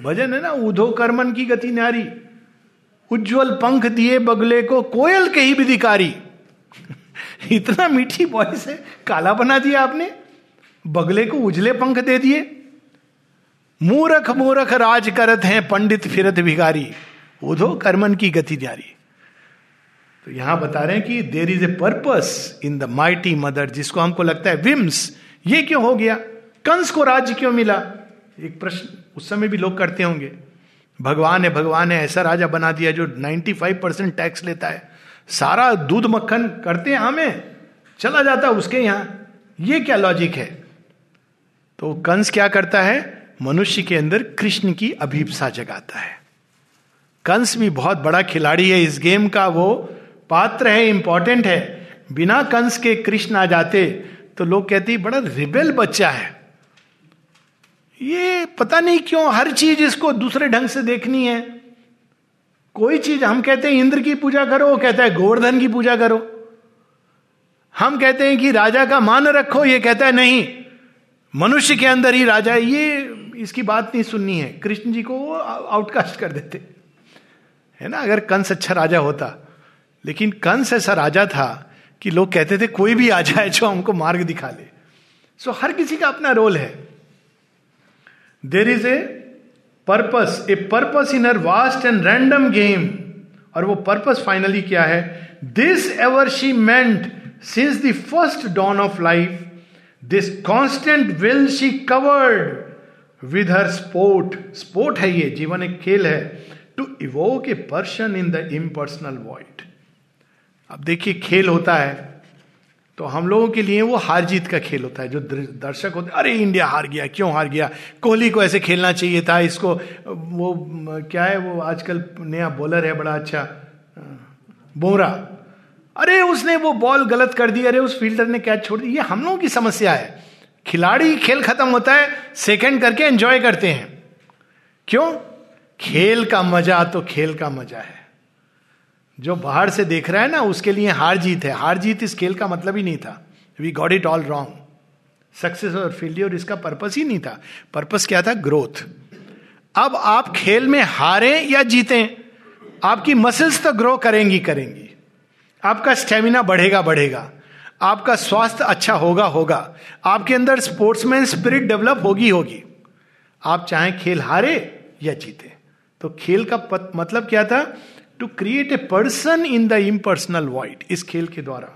भजन है ना उधो कर्मन की गति नारी उज्जवल पंख दिए बगले को, कोयल के ही विधिकारी। इतना मीठी वॉइस है, काला बना दिया आपने। बगले को उजले पंख दे दिए। मूरख मूरख राज करत हैं, पंडित फिरत भिगारी उधो कर्मन की गति जारी तो यहाँ बता रहे हैं कि there is a purpose in the mighty mother जिसको हमको लगता है विम्स ये क्यों हो गया? कंस को राज्य क्यों मिला? एक प्रश्न उस समय भी लोग करते होंगे। भगवान है भगवान है, ऐसा राजा बना दिया जो 95 परसेंट टैक्स लेता है। सारा दूध मक्खन करते हैं हमें, चला जाता उसके यहाँ। ये क्या लॉजिक है? तो कंस क्या करता है? मनुष्य के अंदर कृष्ण की अभिप्सा जगाता है। कंस भी बहुत बड़ा खिलाड़ी है इस गेम का, वो पात्र है इंपॉर्टेंट है। बिना कंस के कृष्ण आ जाते तो लोग कहते बड़ा रिबेल बच्चा है। ये पता नहीं क्यों हर चीज़ इसको दूसरे ढंग से देखनी है। कोई चीज़, हम कहते हैं इंद्र की पूजा करो, वो कहता है गोवर्धन की पूजा करो। हम कहते हैं कि राजा का मान रखो, ये कहता है नहीं, मनुष्य के अंदर ही राजा ये, इसकी बात नहीं सुननी है। कृष्ण जी को वो आउटकास्ट कर देते। है ना? अगर कंस अच्छा राजा होता। लेकिन कंस ऐसा राजा था कि लोग कहते थे, कोई भी आ जाए जो हमको मार्ग दिखा ले। सो हर किसी का अपना रोल है। There is a purpose a purpose in her vast and random game और वो पर्पस फाइनली क्या है? This ever she meant since the first dawn of life this constant will she covered with her sport sport है ये, जीवन एक खेल है to evoke a person in the impersonal void अब देखिए, खेल होता है। तो हम लोगों के लिए वो हार जीत का खेल होता है, जो दर्शक होते अरे, इंडिया हार गया, क्यों हार गया? कोहली को ऐसे खेलना चाहिए था, इसको, वो, क्या है वो, आजकल नया बॉलर है, बड़ा अच्छा बुमरा अरे, उसने वो बॉल गलत कर दी, अरे, उस फील्डर ने कैच छोड़ दी। ये हम लोगों की समस्या है। खिलाड़ी खेल खत्म होता है सेकंड करके एंजॉय करते हैं। क्यों? खेल का मज़ा तो खेल का मज़ा है। जो बाहर से देख रहा है ना, उसके लिए हार जीत है। हार जीत इस खेल का मतलब ही नहीं था। We got it all wrong success और फेलियर इसका पर्पस ही नहीं था। पर्पस क्या था? ग्रोथ अब आप खेल में हारे या जीतें, आपकी मसल्स तो ग्रो करेंगी करेंगी। आपका स्टेमिना बढ़ेगा बढ़ेगा। आपका स्वास्थ्य अच्छा होगा होगा। आपके अंदर स्पोर्ट्समैन स्पिरिट डेवलप होगी होगी। आप चाहे खेल हारे या जीते। तो खेल का मतलब क्या था? To create a person in the impersonal void इस खेल के द्वारा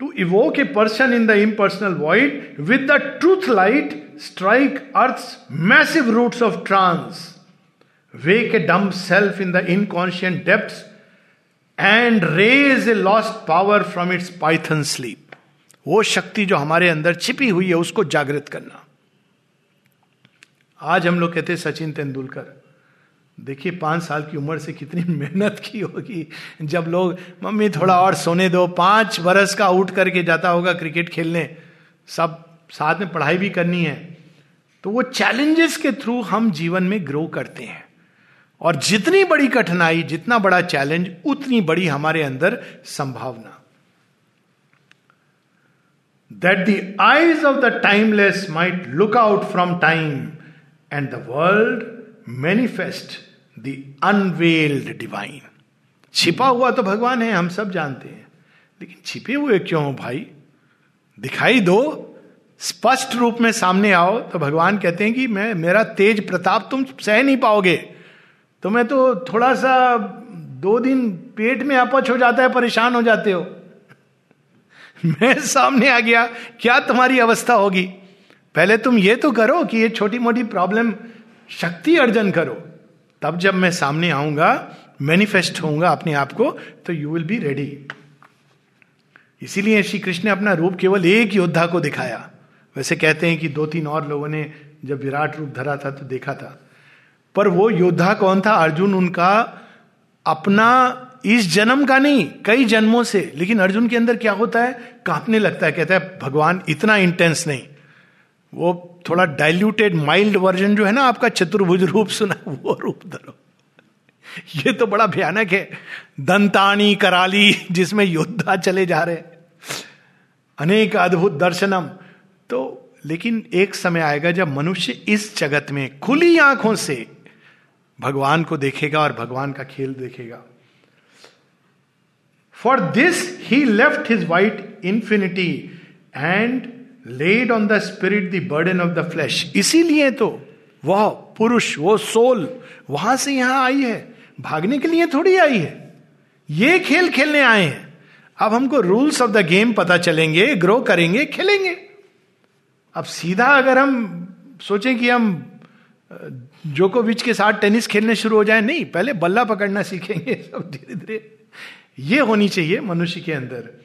to evoke a person in the impersonal void with the truth light strike earth massive roots of trance wake a dumb self in the inconscient depth and raise a lost power from its python sleep वो शक्ति जो हमारे अंदर छिपी हुई है, उसको जागृत करना। आज हम लोग कहते सचिन तेंदुलकर। देखिए, पाँच साल की उम्र से कितनी मेहनत की होगी। जब लोग, मम्मी, थोड़ा और सोने दो। पाँच बरस का आउट करके जाता होगा क्रिकेट खेलने। सब साथ में पढ़ाई भी करनी है। तो वो चैलेंजेस के थ्रू हम जीवन में ग्रो करते हैं। और जितनी बड़ी कठिनाई, जितना बड़ा चैलेंज उतनी बड़ी हमारे अंदर संभावना। That the eyes of the timeless might look out from time and the world manifest the unveiled divine छिपा हुआ तो भगवान है, हम सब जानते हैं। लेकिन छिपे हुए क्यों हो भाई? दिखाई दो, स्पष्ट रूप में सामने आओ तो भगवान कहते हैं कि मैं, मेरा तेज प्रताप तुम सह नहीं पाओगे। तो मैं तो थोड़ा सा दो दिन पेट में अपच हो जाता है, परेशान हो जाते हो। मैं सामने आ गया, क्या तुम्हारी अवस्था होगी? पहले तुम ये तो करो कि ये छोटी मोटी प्रॉब्लम, शक्ति अर्जन करो। तब जब मैं सामने आऊँगा मैनिफेस्ट होऊँगा अपने आप को तो यू विल बी रेडी इसीलिए श्री कृष्ण ने अपना रूप केवल एक योद्धा को दिखाया। वैसे कहते हैं कि दो तीन और लोगों ने जब विराट रूप धरा था तो देखा था। पर वो योद्धा कौन था? अर्जुन उनका अपना इस जन्म का नहीं, कई जन्मों से। लेकिन अर्जुन के अंदर क्या होता है? कांपने लगता है, कहता है, भगवान, इतना इंटेंस नहीं। वो थोड़ा डाइल्यूटेड माइल्ड वर्जन जो है ना आपका चतुर्भुज रूप, सुना, वो रूप धरो। ये तो बड़ा भयानक है। दंतानी कराली, जिसमें योद्धा चले जा रहे। अनेक अद्भुत दर्शनम। तो लेकिन एक समय आएगा जब मनुष्य इस जगत में खुली आँखों से भगवान को देखेगा और भगवान का खेल देखेगा। For this he left his white infinity and laid on the spirit the burden of the flesh इसीलिए तो वह पुरुष, वो सोल वहाँ से यहाँ आई है। भागने के लिए थोड़ी आई है। ये खेल खेलने आए हैं। अब हमको रूल्स ऑफ़ द गेम पता चलेंगे ग्रो करेंगे, खेलेंगे। अब सीधा अगर हम सोचें कि हम जोकोविच के साथ टेनिस खेलने शुरू हो जाए, नहीं, पहले बल्ला पकड़ना सीखेंगे, सब धीरे धीरे ये होनी चाहिए मनुष्य के अंदर।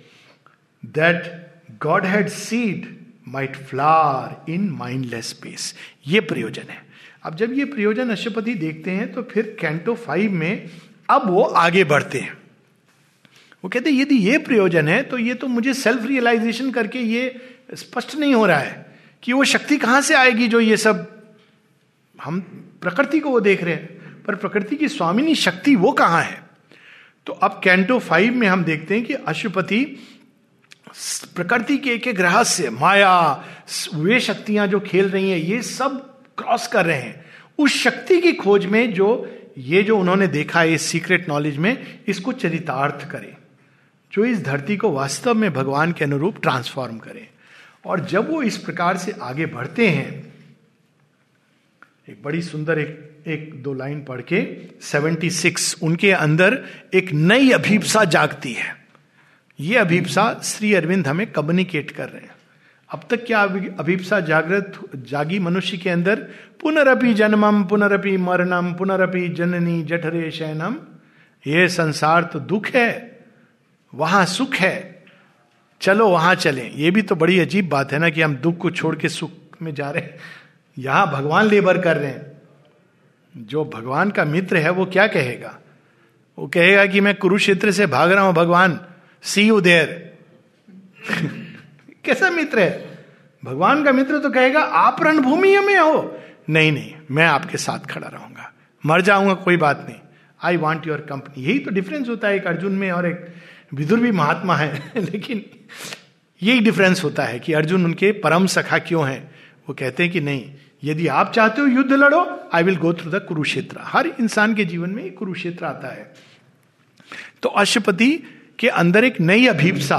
That Godhead's seed might flower in mindless space ये प्रयोजन है। अब जब ये प्रयोजन अशुपति देखते हैं तो फिर कैंटो फाइव में अब वो आगे बढ़ते हैं। वो कहते हैं, यदि ये प्रयोजन है तो ये तो मुझे सेल्फ रियलाइजेशन करके ये स्पष्ट नहीं हो रहा है कि वो शक्ति कहाँ से आएगी जो ये सब हम प्रकृति को वो देख रहे हैं। पर प्रकृति की स्वामिनी शक्ति वो कहाँ है? तो अब कैंटो फाइव में हम देखते हैं कि अशुपति प्रकृति के एक एक रहस्य, माया, वे शक्तियाँ जो खेल रही हैं, ये सब क्रॉस कर रहे हैं। उस शक्ति की खोज में जो, ये जो उन्होंने देखा है, इस सीक्रेट नॉलेज में, इसको चरितार्थ करें। जो इस धरती को वास्तव में भगवान के अनुरूप ट्रांसफॉर्म करें। और जब वो इस प्रकार से आगे बढ़ते हैं, एक बड़ी सुंदर एक एक दो लाइन पढ़ के 76 उनके अंदर एक नई अभीपसा जागती है। ये अभीपसा श्री अरविंद हमें कम्युनिकेट कर रहे हैं। अब तक क्या अभीपसा जागृत जागी मनुष्य के अंदर पुनरअपि जन्मम पुनरअपि मरणम पुनरअपि जननी जठरे शयनम, ये संसार तो दुख है, वहाँ सुख है। चलो वहाँ चलें। ये भी तो बड़ी अजीब बात है ना कि हम दुख को छोड़ के सुख में जा रहे हैं। यहाँ भगवान लेबर कर रहे हैं। जो भगवान का मित्र है वो क्या कहेगा? वो कहेगा कि मैं कुरुक्षेत्र से भाग रहा हूँ, भगवान। सी यू देर कैसा मित्र है? भगवान का मित्र तो कहेगा, आप रणभूमि में हो. नहीं नहीं, मैं आपके साथ खड़ा रहूँगा। मर जाऊँगा, कोई बात नहीं। आई वॉन्ट योर कंपनी यही तो डिफरेंस होता है एक अर्जुन में और एक विदुर भी महात्मा है। लेकिन यही डिफरेंस होता है कि अर्जुन उनके परम सखा क्यों हैं? वो कहते हैं कि नहीं, यदि आप चाहते हो युद्ध लड़ो I will go through the Kurukshetra हर इंसान के जीवन में कुरुक्षेत्र आता है। तो अशुपति के अंदर एक नई अभीपसा।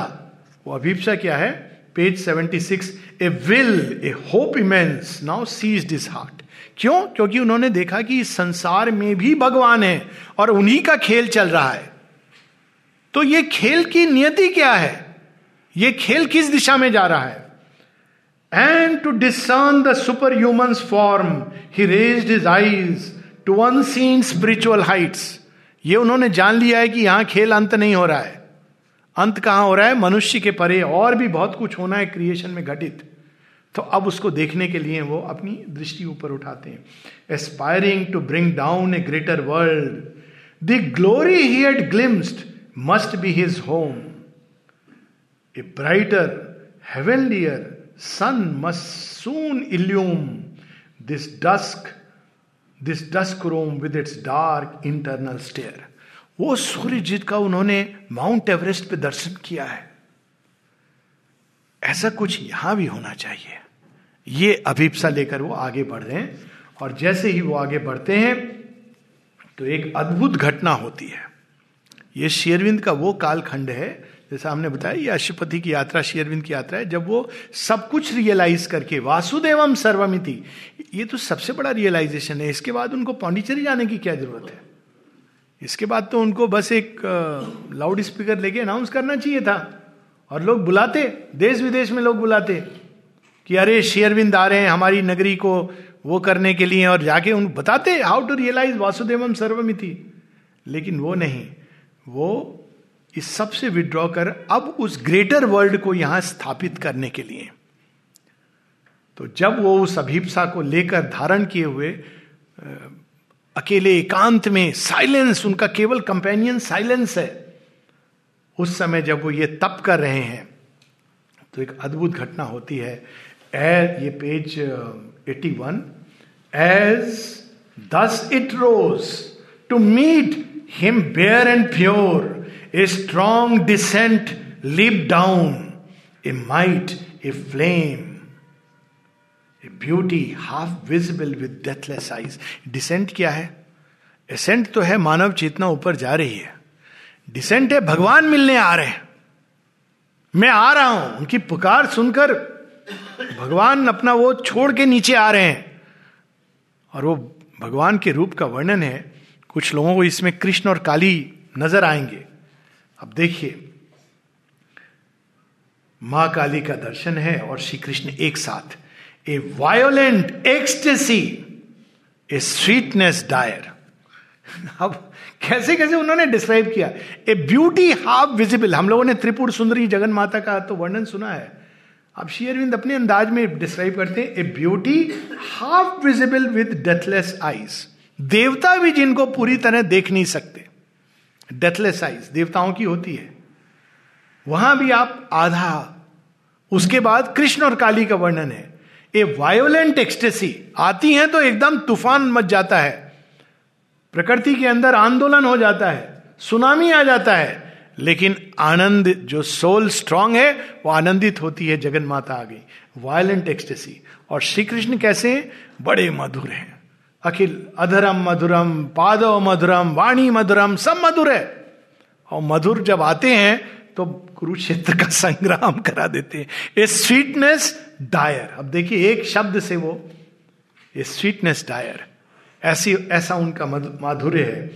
वो अभीपसा क्या है? Page 76 a will a hope immense now seize this heart क्यों? क्योंकि उन्होंने देखा कि इस संसार में भी भगवान है और उन्हीं का खेल चल रहा है। तो ये खेल की नियति क्या है? ये खेल किस दिशा में जा रहा है? And to discern the superhuman form he raise his eyes to unseen spiritual heights ये उन्होंने जान लिया है कि यहाँ खेल अंत नहीं हो रहा है। अंत कहाँ हो रहा है? मनुष्य के परे और भी बहुत कुछ होना है क्रिएशन में घटित। तो अब उसको देखने के लिए वो अपनी दृष्टि ऊपर उठाते हैं। Aspiring to bring down a greater world the glory he had glimpsed must be his home a brighter heavenlier sun must soon illume this dusk this dusk room with its dark internal stair वो सूर्य जित का उन्होंने माउंट एवरेस्ट पे दर्शन किया है। ऐसा कुछ यहाँ भी होना चाहिए। ये अभिप्सा लेकर वो आगे बढ़ रहे हैं और जैसे ही वो आगे बढ़ते हैं तो एक अद्भुत घटना होती है। ये शेरविंद का वो कालखंड है, जैसा हमने बताया, ये अशुपति की यात्रा, शेरविंद की यात्रा है, जब वो सब कुछ रियलाइज़ करके, वासुदेवम सर्वमिति, ये तो सबसे बड़ा रियलाइजेशन है। इसके बाद उनको पांडिचेरी जाने की क्या ज़रूरत है? इसके बाद तो उनको बस एक लाउड स्पीकर लेके अनाउंस करना चाहिए था। और लोग बुलाते, देश विदेश में लोग बुलाते कि अरे शेयरविंद आ रहे हैं हमारी नगरी को वो करने के लिए और जाके उन, बताते हाउ टू रियलाइज़ वासुदेवम सर्वमिति। लेकिन वो नहीं। वो इस सबसे विड्रॉ कर अब उस ग्रेटर वर्ल्ड को यहाँ स्थापित करने के लिए। तो जब वो उस अभिप्सा को लेकर धारण किए हुए अकेले एकांत में साइलेंस उनका केवल कंपेनियन साइलेंस है। उस समय जब वो ये तप कर रहे हैं तो एक अद्भुत घटना होती है। ए, ये page eighty one as thus it rose to meet him bare and pure a strong descent live down a might a flame beauty half visible with deathless eyes descent क्या है? एसेंट तो है मानव चेतना ऊपर जा रही है। डिसेंट है भगवान मिलने आ रहे हैं। मैं आ रहा हूँ। उनकी पुकार सुनकर भगवान अपना वो छोड़ के नीचे आ रहे हैं। और वो भगवान के रूप का वर्णन है। कुछ लोगों को इसमें कृष्ण और काली नज़र आएँगे। अब देखिए। माँ काली का दर्शन है और श्री कृष्ण एक साथ। A violent ecstasy a sweetness dire अब कैसे कैसे उन्होंने डिस्क्राइब किया? ए ब्यूटी हाफ़ विजिबल हम लोगों ने त्रिपुर सुंदरी जगन माता का तो वर्णन सुना है। अब शेयरविंद अपने अंदाज में डिस्क्राइब करते हैं a beauty half visible with deathless eyes देवता भी जिनको पूरी तरह देख नहीं सकते। डेथलेस आईज देवताओं की होती है। वहाँ भी आप आधा, उसके बाद कृष्ण और काली का वर्णन है। ए वायोलेंट एक्सटेसी आती हैं तो एकदम तूफ़ान मच जाता है। प्रकृति के अंदर आंदोलन हो जाता है, सुनामी आ जाता है, लेकिन आनंद जो सोल स्ट्रांग है, वो आनंदित होती है जगन माता आ गई वायलेंट एक्सटेसी और श्री कृष्ण कैसे बड़े मधुर हैं। अखिल अधरम मधुरम पादव मधुरम, वाणी मधुरम, सब मधुर है। और मधुर जब आते हैं तो कुरुक्षेत्र का संग्राम करा देते हैं। ए स्वीटनेस डायर अब देखिए, एक शब्द से वो, ये स्वीटनेस डायर ऐसी, ऐसा उनका माधुर्य है।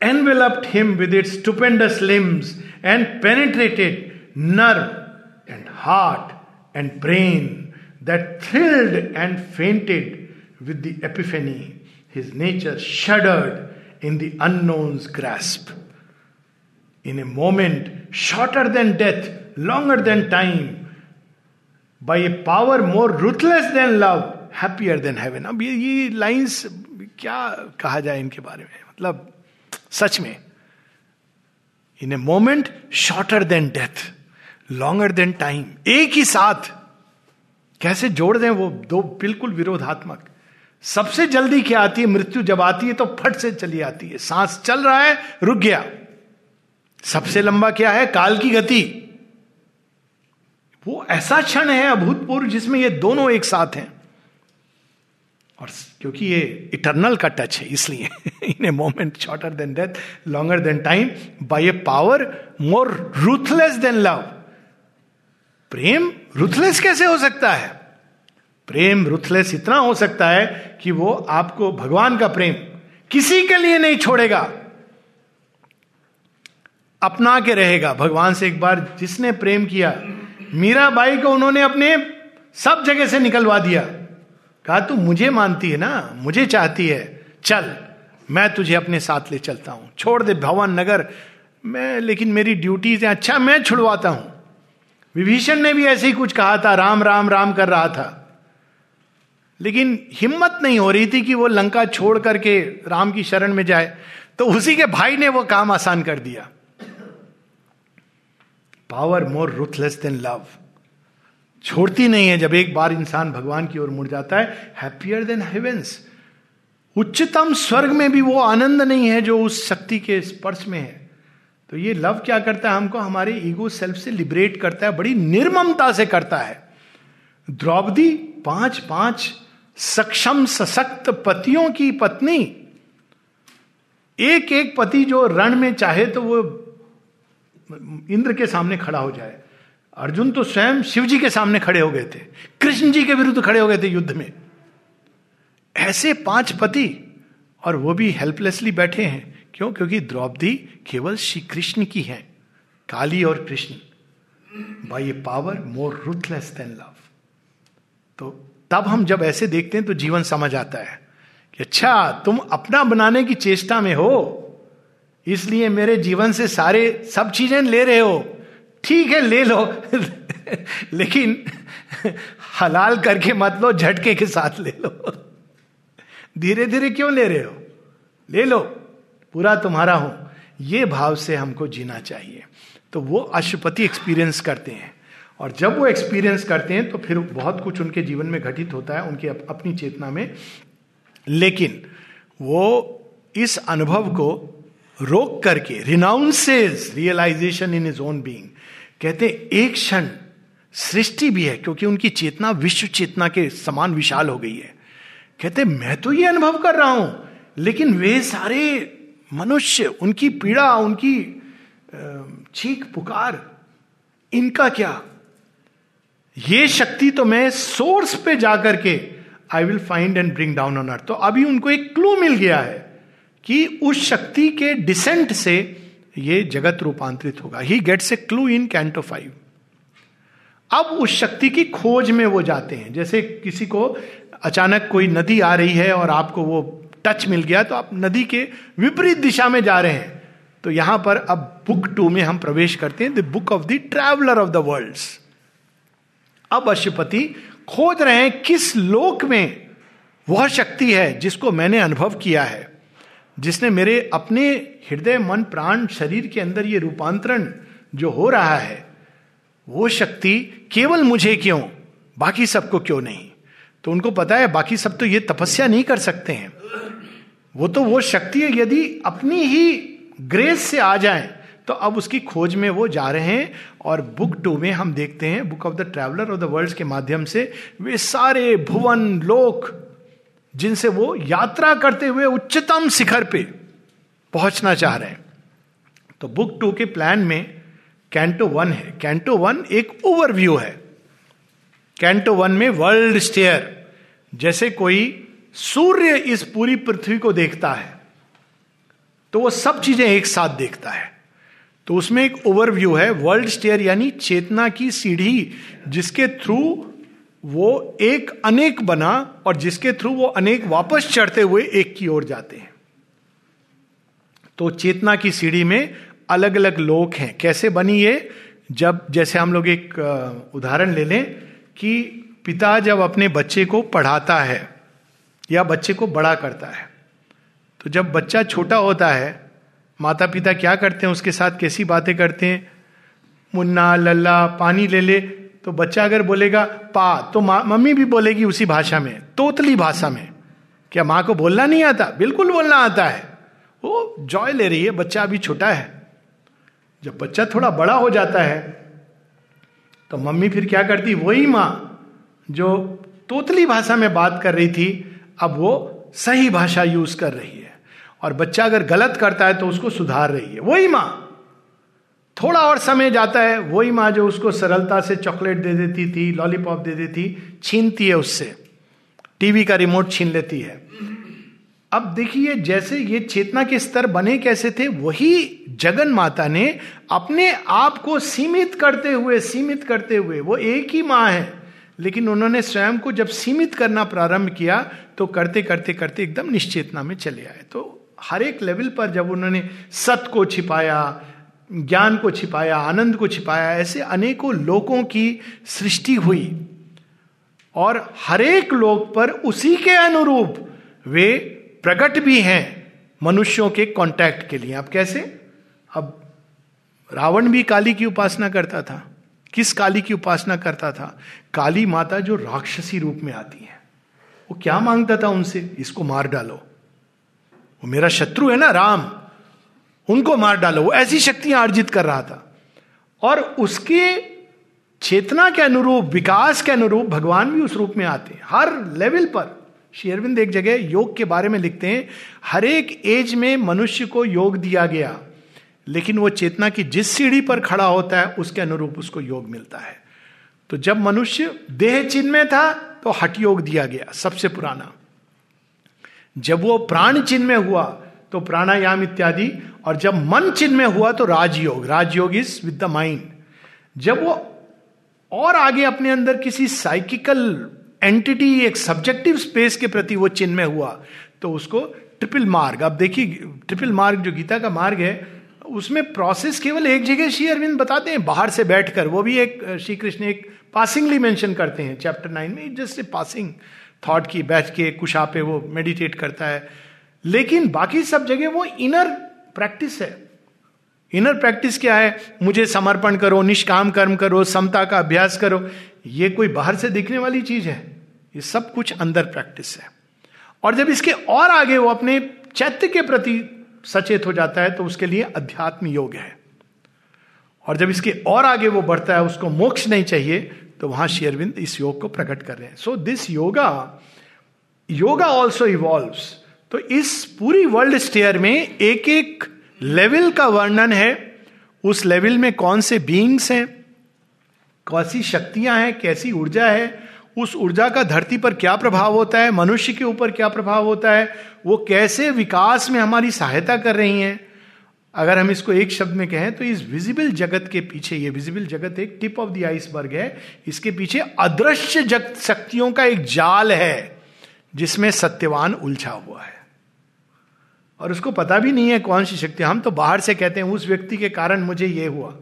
Enveloped him with its stupendous limbs and penetrated nerve and heart and brain that thrilled and fainted with the epiphany his nature shuddered in the unknown's grasp in a moment shorter than death longer than time by a power more ruthless than love, happier than heaven. अब ये ये लाइंस क्या कहा जाए इनके बारे में? मतलब सच में in a moment shorter than death longer than time एक ही साथ कैसे जोड़ दें वो दो बिल्कुल विरोधात्मक? सबसे जल्दी क्या आती है? मृत्यु जब आती है तो फट से चली आती है। सांस चल रहा है रुक गया। सबसे लंबा क्या है? काल की गति। वो ऐसा क्षण है अभूतपूर्व जिसमें ये दोनों एक साथ हैं। और क्योंकि ये इटर्नल का टच है, इसलिए in a moment shorter than death longer than time by a power more ruthless than love Prem ruthless कैसे हो सकता है? प्रेम रूथलेस इतना हो सकता है कि वो आपको भगवान का प्रेम किसी के लिए नहीं छोड़ेगा। अपना के रहेगा। भगवान से एक बार जिसने प्रेम किया मीराबाई को उन्होंने अपने सब जगह से निकलवा दिया। कहा, तू मुझे मानती है ना? मुझे चाहती है। चल, मैं तुझे अपने साथ ले चलता हूँ। छोड़ दे भवन, नगर। मैं, लेकिन मेरी ड्यूटी से अच्छा मैं छुड़वाता हूँ। विभीषण ने भी ऐसे ही कुछ कहा था। राम राम राम कर रहा था। लेकिन हिम्मत नहीं हो रही थी कि वो लंका छोड़ करके राम की शरण में जाए। तो उसी के भाई ने वो काम आसान कर दिया। Power more ruthless than love छोड़ती नहीं है जब एक बार इंसान भगवान की ओर मुड़ जाता है हैप्पियर देन हेवेंस उच्चतम स्वर्ग में भी वो आनंद नहीं है जो उस शक्ति के स्पर्श में है। तो ये लव क्या करता है? हमको हमारे ईगो सेल्फ से लिबरेट करता है, बड़ी निर्ममता से करता है। द्रौपदी पाँच पाँच सक्षम सशक्त पतियों की पत्नी। एक एक पति जो रण में चाहे तो वो इंद्र के सामने खड़ा हो जाए। अर्जुन तो स्वयं शिव जी के सामने खड़े हो गए थे। कृष्ण जी के विरुद्ध खड़े हो गए थे युद्ध में। ऐसे पाँच पति, और वो भी हेल्पलेसली बैठे हैं। क्यों? क्योंकि द्रौपदी केवल श्री कृष्ण की है, काली और Krishna. By a power more ruthless than love तो तब हम जब ऐसे देखते हैं तो जीवन समझ आता है कि अच्छा तुम अपना बनाने की चेष्टा में हो। इसलिए मेरे जीवन से सारे, सब चीज़ें ले रहे हो। ठीक है, ले लो। लेकिन हलाल करके मत लो, झटके के साथ ले लो। धीरे धीरे क्यों ले रहे हो? ले लो। पूरा तुम्हारा हो। ये भाव से हमको जीना चाहिए। तो वो अशुपति एक्सपीरियंस करते हैं। और जब वो एक्सपीरियंस करते हैं तो फिर बहुत कुछ उनके जीवन में घटित होता है, उनकी अपनी चेतना में। लेकिन वो इस अनुभव को रोक करके renounces realisation in his own being कहते एक क्षण सृष्टि भी है, क्योंकि उनकी चेतना, विश्व चेतना के समान विशाल हो गई है। कहते मैं तो ये अनुभव कर रहा हूँ, लेकिन वे सारे मनुष्य, उनकी पीड़ा, उनकी चीख पुकार, इनका क्या? ये शक्ति तो मैं सोर्स पे जाकर के I will find and bring down on earth तो अभी उनको एक क्लू मिल गया है। कि उस शक्ति के डिसेंट से ये जगत रूपांतरित होगा। He gets a clue in canto five अब उस शक्ति की खोज में वो जाते हैं। जैसे किसी को अचानक कोई नदी आ रही है और आपको वो टच मिल गया तो आप नदी के विपरीत दिशा में जा रहे हैं। तो यहाँ पर अब बुक टू में हम प्रवेश करते हैं। The book of the traveller of the world अब अशुपति खोज रहे हैं, किस लोक में वह शक्ति है जिसको मैंने अनुभव किया है। जिसने मेरे अपने हृदय, मन, प्राण, शरीर के अंदर ये रूपांतरण जो हो रहा है, वो शक्ति केवल मुझे क्यों, बाकी सबको क्यों नहीं? तो उनको पता है, बाकी सब तो ये तपस्या नहीं कर सकते हैं। वो तो वो शक्ति यदि अपनी ही ग्रेस से आ जाए तो अब उसकी खोज में वो जा रहे हैं और बुक टू में हम देखते हैं, book of the traveller of the world के माध्यम से, वे सारे भुवन, लोक जिनसे वो यात्रा करते हुए उच्चतम शिखर पे पहुँचना चाह रहे हैं। तो बुक टू के प्लान में कैंटो वन है। कैंटो वन एक ओवरव्यू है। कैंटो वन में वर्ल्ड स्टेयर, जैसे कोई सूर्य इस पूरी पृथ्वी को देखता है तो वो सब चीज़ें एक साथ देखता है। तो उसमें एक ओवरव्यू है। वर्ल्ड स्टेयर यानी चेतना की सीढ़ी जिसके थ्रू वो एक अनेक बना और जिसके थ्रू वो अनेक वापस चढ़ते हुए एक की ओर जाते हैं। तो चेतना की सीढ़ी में अलग अलग लोक हैं। कैसे बनी ये? जब, जैसे हम लोग एक उदाहरण ले लें कि पिता जब अपने बच्चे को पढ़ाता है या बच्चे को बड़ा करता है तो जब बच्चा छोटा होता है माता पिता क्या करते हैं? उसके साथ कैसी बातें करते हैं? मुन्ना, लल्ला, पानी ले ले। तो बच्चा अगर बोलेगा, पा तो मम्मी भी बोलेगी उसी भाषा में, तोतली भाषा में। क्या माँ को बोलना नहीं आता? बिल्कुल बोलना आता है। वो जॉय ले रही है, बच्चा अभी छोटा है। जब बच्चा थोड़ा बड़ा हो जाता है तो मम्मी फिर क्या करती? वही माँ जो तोतली भाषा में बात कर रही थी, अब वो सही भाषा यूज़ कर रही है। और बच्चा अगर गलत करता है तो उसको सुधार रही है। वही माँ। थोड़ा और समय जाता है, वही माँ जो उसको सरलता से चॉकलेट दे देती थी, लॉलीपॉप दे देती, छीनती है उससे। टीवी का रिमोट छीन लेती है। अब देखिए, जैसे ये चेतना के स्तर बने कैसे थे, वही जगन माता ने अपने आप को सीमित करते हुए, सीमित करते हुए, वो एक ही माँ है, लेकिन उन्होंने स्वयं को जब सीमित करना प्रारंभ किया तो करते करते करते एकदम निश्चेतना में चले आए। तो हर एक लेवल पर जब उन्होंने सत को छिपाया ज्ञान को छिपाया, आनंद को छिपाया, ऐसे अनेकों लोगों की सृष्टि हुई। और हरेक लोक पर उसी के अनुरूप वे प्रकट भी हैं मनुष्यों के कांटेक्ट के लिए। अब कैसे? अब रावण भी काली की उपासना करता था। किस काली की उपासना करता था? काली माता जो राक्षसी रूप में आती है। वो क्या माँगता था उनसे? इसको मार डालो। वो मेरा शत्रु है ना, राम। उनको मार डालो। वो ऐसी शक्तियाँ अर्जित कर रहा था। और उसके चेतना के अनुरूप, विकास के अनुरूप भगवान भी उस रूप में आते हैं। हर लेवल पर। शेरविंद एक जगह योग के बारे में लिखते हैं, हर एक एज में मनुष्य को योग दिया गया, लेकिन वो चेतना की जिस सीढ़ी पर खड़ा होता है, उसके अनुरूप उसको योग मिलता है। तो जब मनुष्य देह चिन्ह में था तो हट योग दिया गया, सबसे पुराना। जब वो प्राण चिन्ह में हुआ तो प्राणायाम इत्यादि, और जब मन चिन्ह में हुआ तो Rajayoga. Rajayoga is with the mind जब वो और आगे अपने अंदर किसी साइकिकल एंटिटी एक सब्जेक्टिव स्पेस के प्रति वो चिन्ह में हुआ तो उसको ट्रिपल मार्ग अब देखिए ट्रिपल मार्ग जो गीता का मार्ग है, उसमें प्रोसेस केवल एक जगह श्री अरविंद बताते हैं, बाहर से बैठकर। वो भी एक श्री कृष्ण एक पासिंगली मेंशन करते हैं। चैप्टर नाइन में जस्ट ए पासिंग थॉट की, बैठ के कुशा पे वो मेडिटेट करता है। लेकिन बाकी सब जगह वो इनर प्रैक्टिस है। इनर प्रैक्टिस क्या है? मुझे समर्पण करो, निष्काम कर्म करो, समता का अभ्यास करो। ये कोई बाहर से दिखने वाली चीज़ है। ये सब कुछ अंदर प्रैक्टिस है। और जब इसके और आगे वो अपने चैत्य के प्रति सचेत हो जाता है तो उसके लिए अध्यात्म योग है। और जब इसके और आगे वो बढ़ता है, उसको मोक्ष नहीं चाहिए तो वहाँ शेरविंद इस योग को प्रकट कर रहे हैं। So this yoga yoga also evolve तो इस पूरी वर्ल्ड स्टेयर में एक एक लेवल का वर्णन है। उस लेवल में कौन से बींग्स हैं? कैसी शक्तियाँ हैं? कैसी ऊर्जा है? उस ऊर्जा का धरती पर क्या प्रभाव होता है? मनुष्य के ऊपर क्या प्रभाव होता है? वो कैसे विकास में हमारी सहायता कर रही हैं? अगर हम इसको एक शब्द में कहें तो इस विजिबल जगत के पीछे, ये विजिबल जगत एक टिप ऑफ़ द आइसबर्ग है। इसके पीछे अदृश्य जगत शक्तियों का एक जाल है, जिसमें सत्यवान उलझा हुआ है। और उसको पता भी नहीं है कौन सी शक्ति। हम तो बाहर से कहते हैं, उस व्यक्ति के कारण मुझे यह हुआ।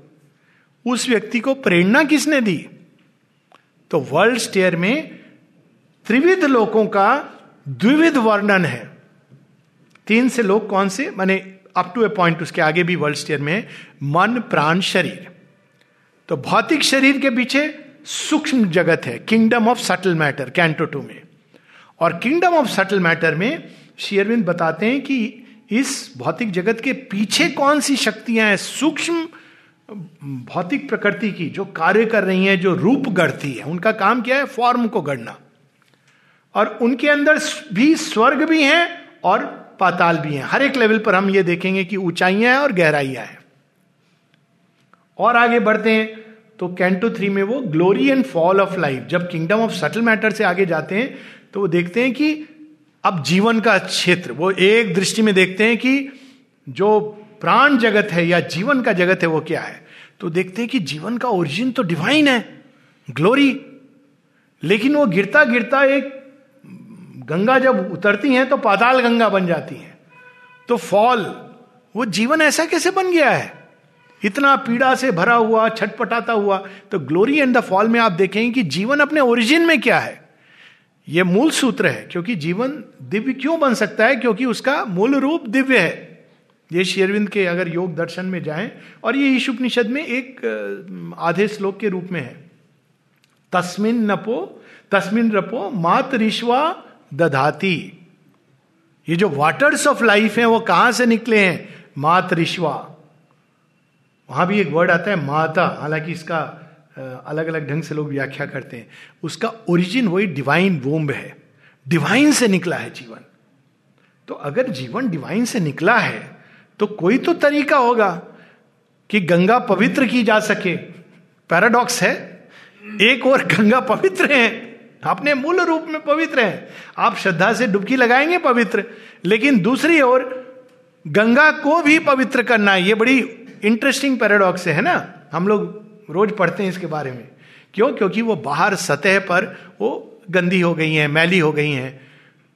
उस व्यक्ति को प्रेरणा किसने दी? तो वर्ल्ड स्टेयर में त्रिविध लोगों का द्विविध वर्णन है। तीन से लोग कौन से? माने अप टू ए पॉइंट उसके आगे भी वर्ल्ड स्टेयर में मन, प्राण, शरीर। तो भौतिक शरीर के पीछे सूक्ष्म जगत है kingdom of subtle matter canto two में। और किंगडम ऑफ़ सटल मैटर में शेयरविंद बताते हैं कि इस भौतिक जगत के पीछे कौन सी शक्तियाँ हैं? सूक्ष्म भौतिक प्रकृति की जो कार्य कर रही हैं, जो रूप गढ़ती है। उनका काम क्या है? फॉर्म को गढ़ना। और उनके अंदर भी स्वर्ग भी हैं और पाताल भी हैं। हर एक लेवल पर हम ये देखेंगे कि ऊंचाइयाँ हैं और गहराइयाँ हैं। और आगे बढ़ते हैं तो कैंटो थ्री में वो glory and fall of life जब किंगडम ऑफ़ सटल मैटर से आगे जाते हैं तो वो देखते हैं कि अब जीवन का क्षेत्र, वो एक दृष्टि में देखते हैं कि जो प्राण जगत है या जीवन का जगत है वो क्या है? तो देखते हैं कि जीवन का ओरिजिन तो डिवाइन है ग्लोरी लेकिन वो गिरता गिरता एक गंगा जब उतरती हैं तो पाताल गंगा बन जाती हैं। तो फॉल वो जीवन ऐसा कैसे बन गया है? इतना पीड़ा से भरा हुआ, छटपटाता हुआ तो ग्लोरी एंड द फॉल में आप देखेंगे कि जीवन अपने ओरिजिन में क्या है? यह मूल सूत्र है, क्योंकि जीवन दिव्य क्यों बन सकता है? क्योंकि उसका मूल रूप दिव्य है। ये शेरविंद के अगर योग दर्शन में जाएँ, और ये ईशुपनिषद में एक आधे श्लोक के रूप में है। तस्मिन नपो, तस्मिन रपो, मात ऋषवा दधाती। ये जो वाटर्स ऑफ़ लाइफ है, वो कहाँ से निकले हैं? मात ऋषवा वहाँ भी एक वर्ड आता है, माता। हालाँकि इसका अलग अलग ढंग से लोग व्याख्या करते हैं। उसका ओरिजिन वही डिवाइन वोम्ब है। डिवाइन से निकला है जीवन। तो अगर जीवन डिवाइन से निकला है तो कोई तो तरीका होगा कि गंगा पवित्र की जा सके। पैराडॉक्स है। एक और गंगा पवित्र है। अपने मूल रूप में पवित्र है। आप श्रद्धा से डुबकी लगाएँगे पवित्र, लेकिन दूसरी ओर गंगा को भी पवित्र करना है ये बड़ी इंटरेस्टिंग पैराडॉक्स है ना? हम लोग रोज पढ़ते हैं इसके बारे में। क्यों? क्योंकि वो बाहर सतह पर वो गंदी हो गई हैं, मैली हो गई हैं।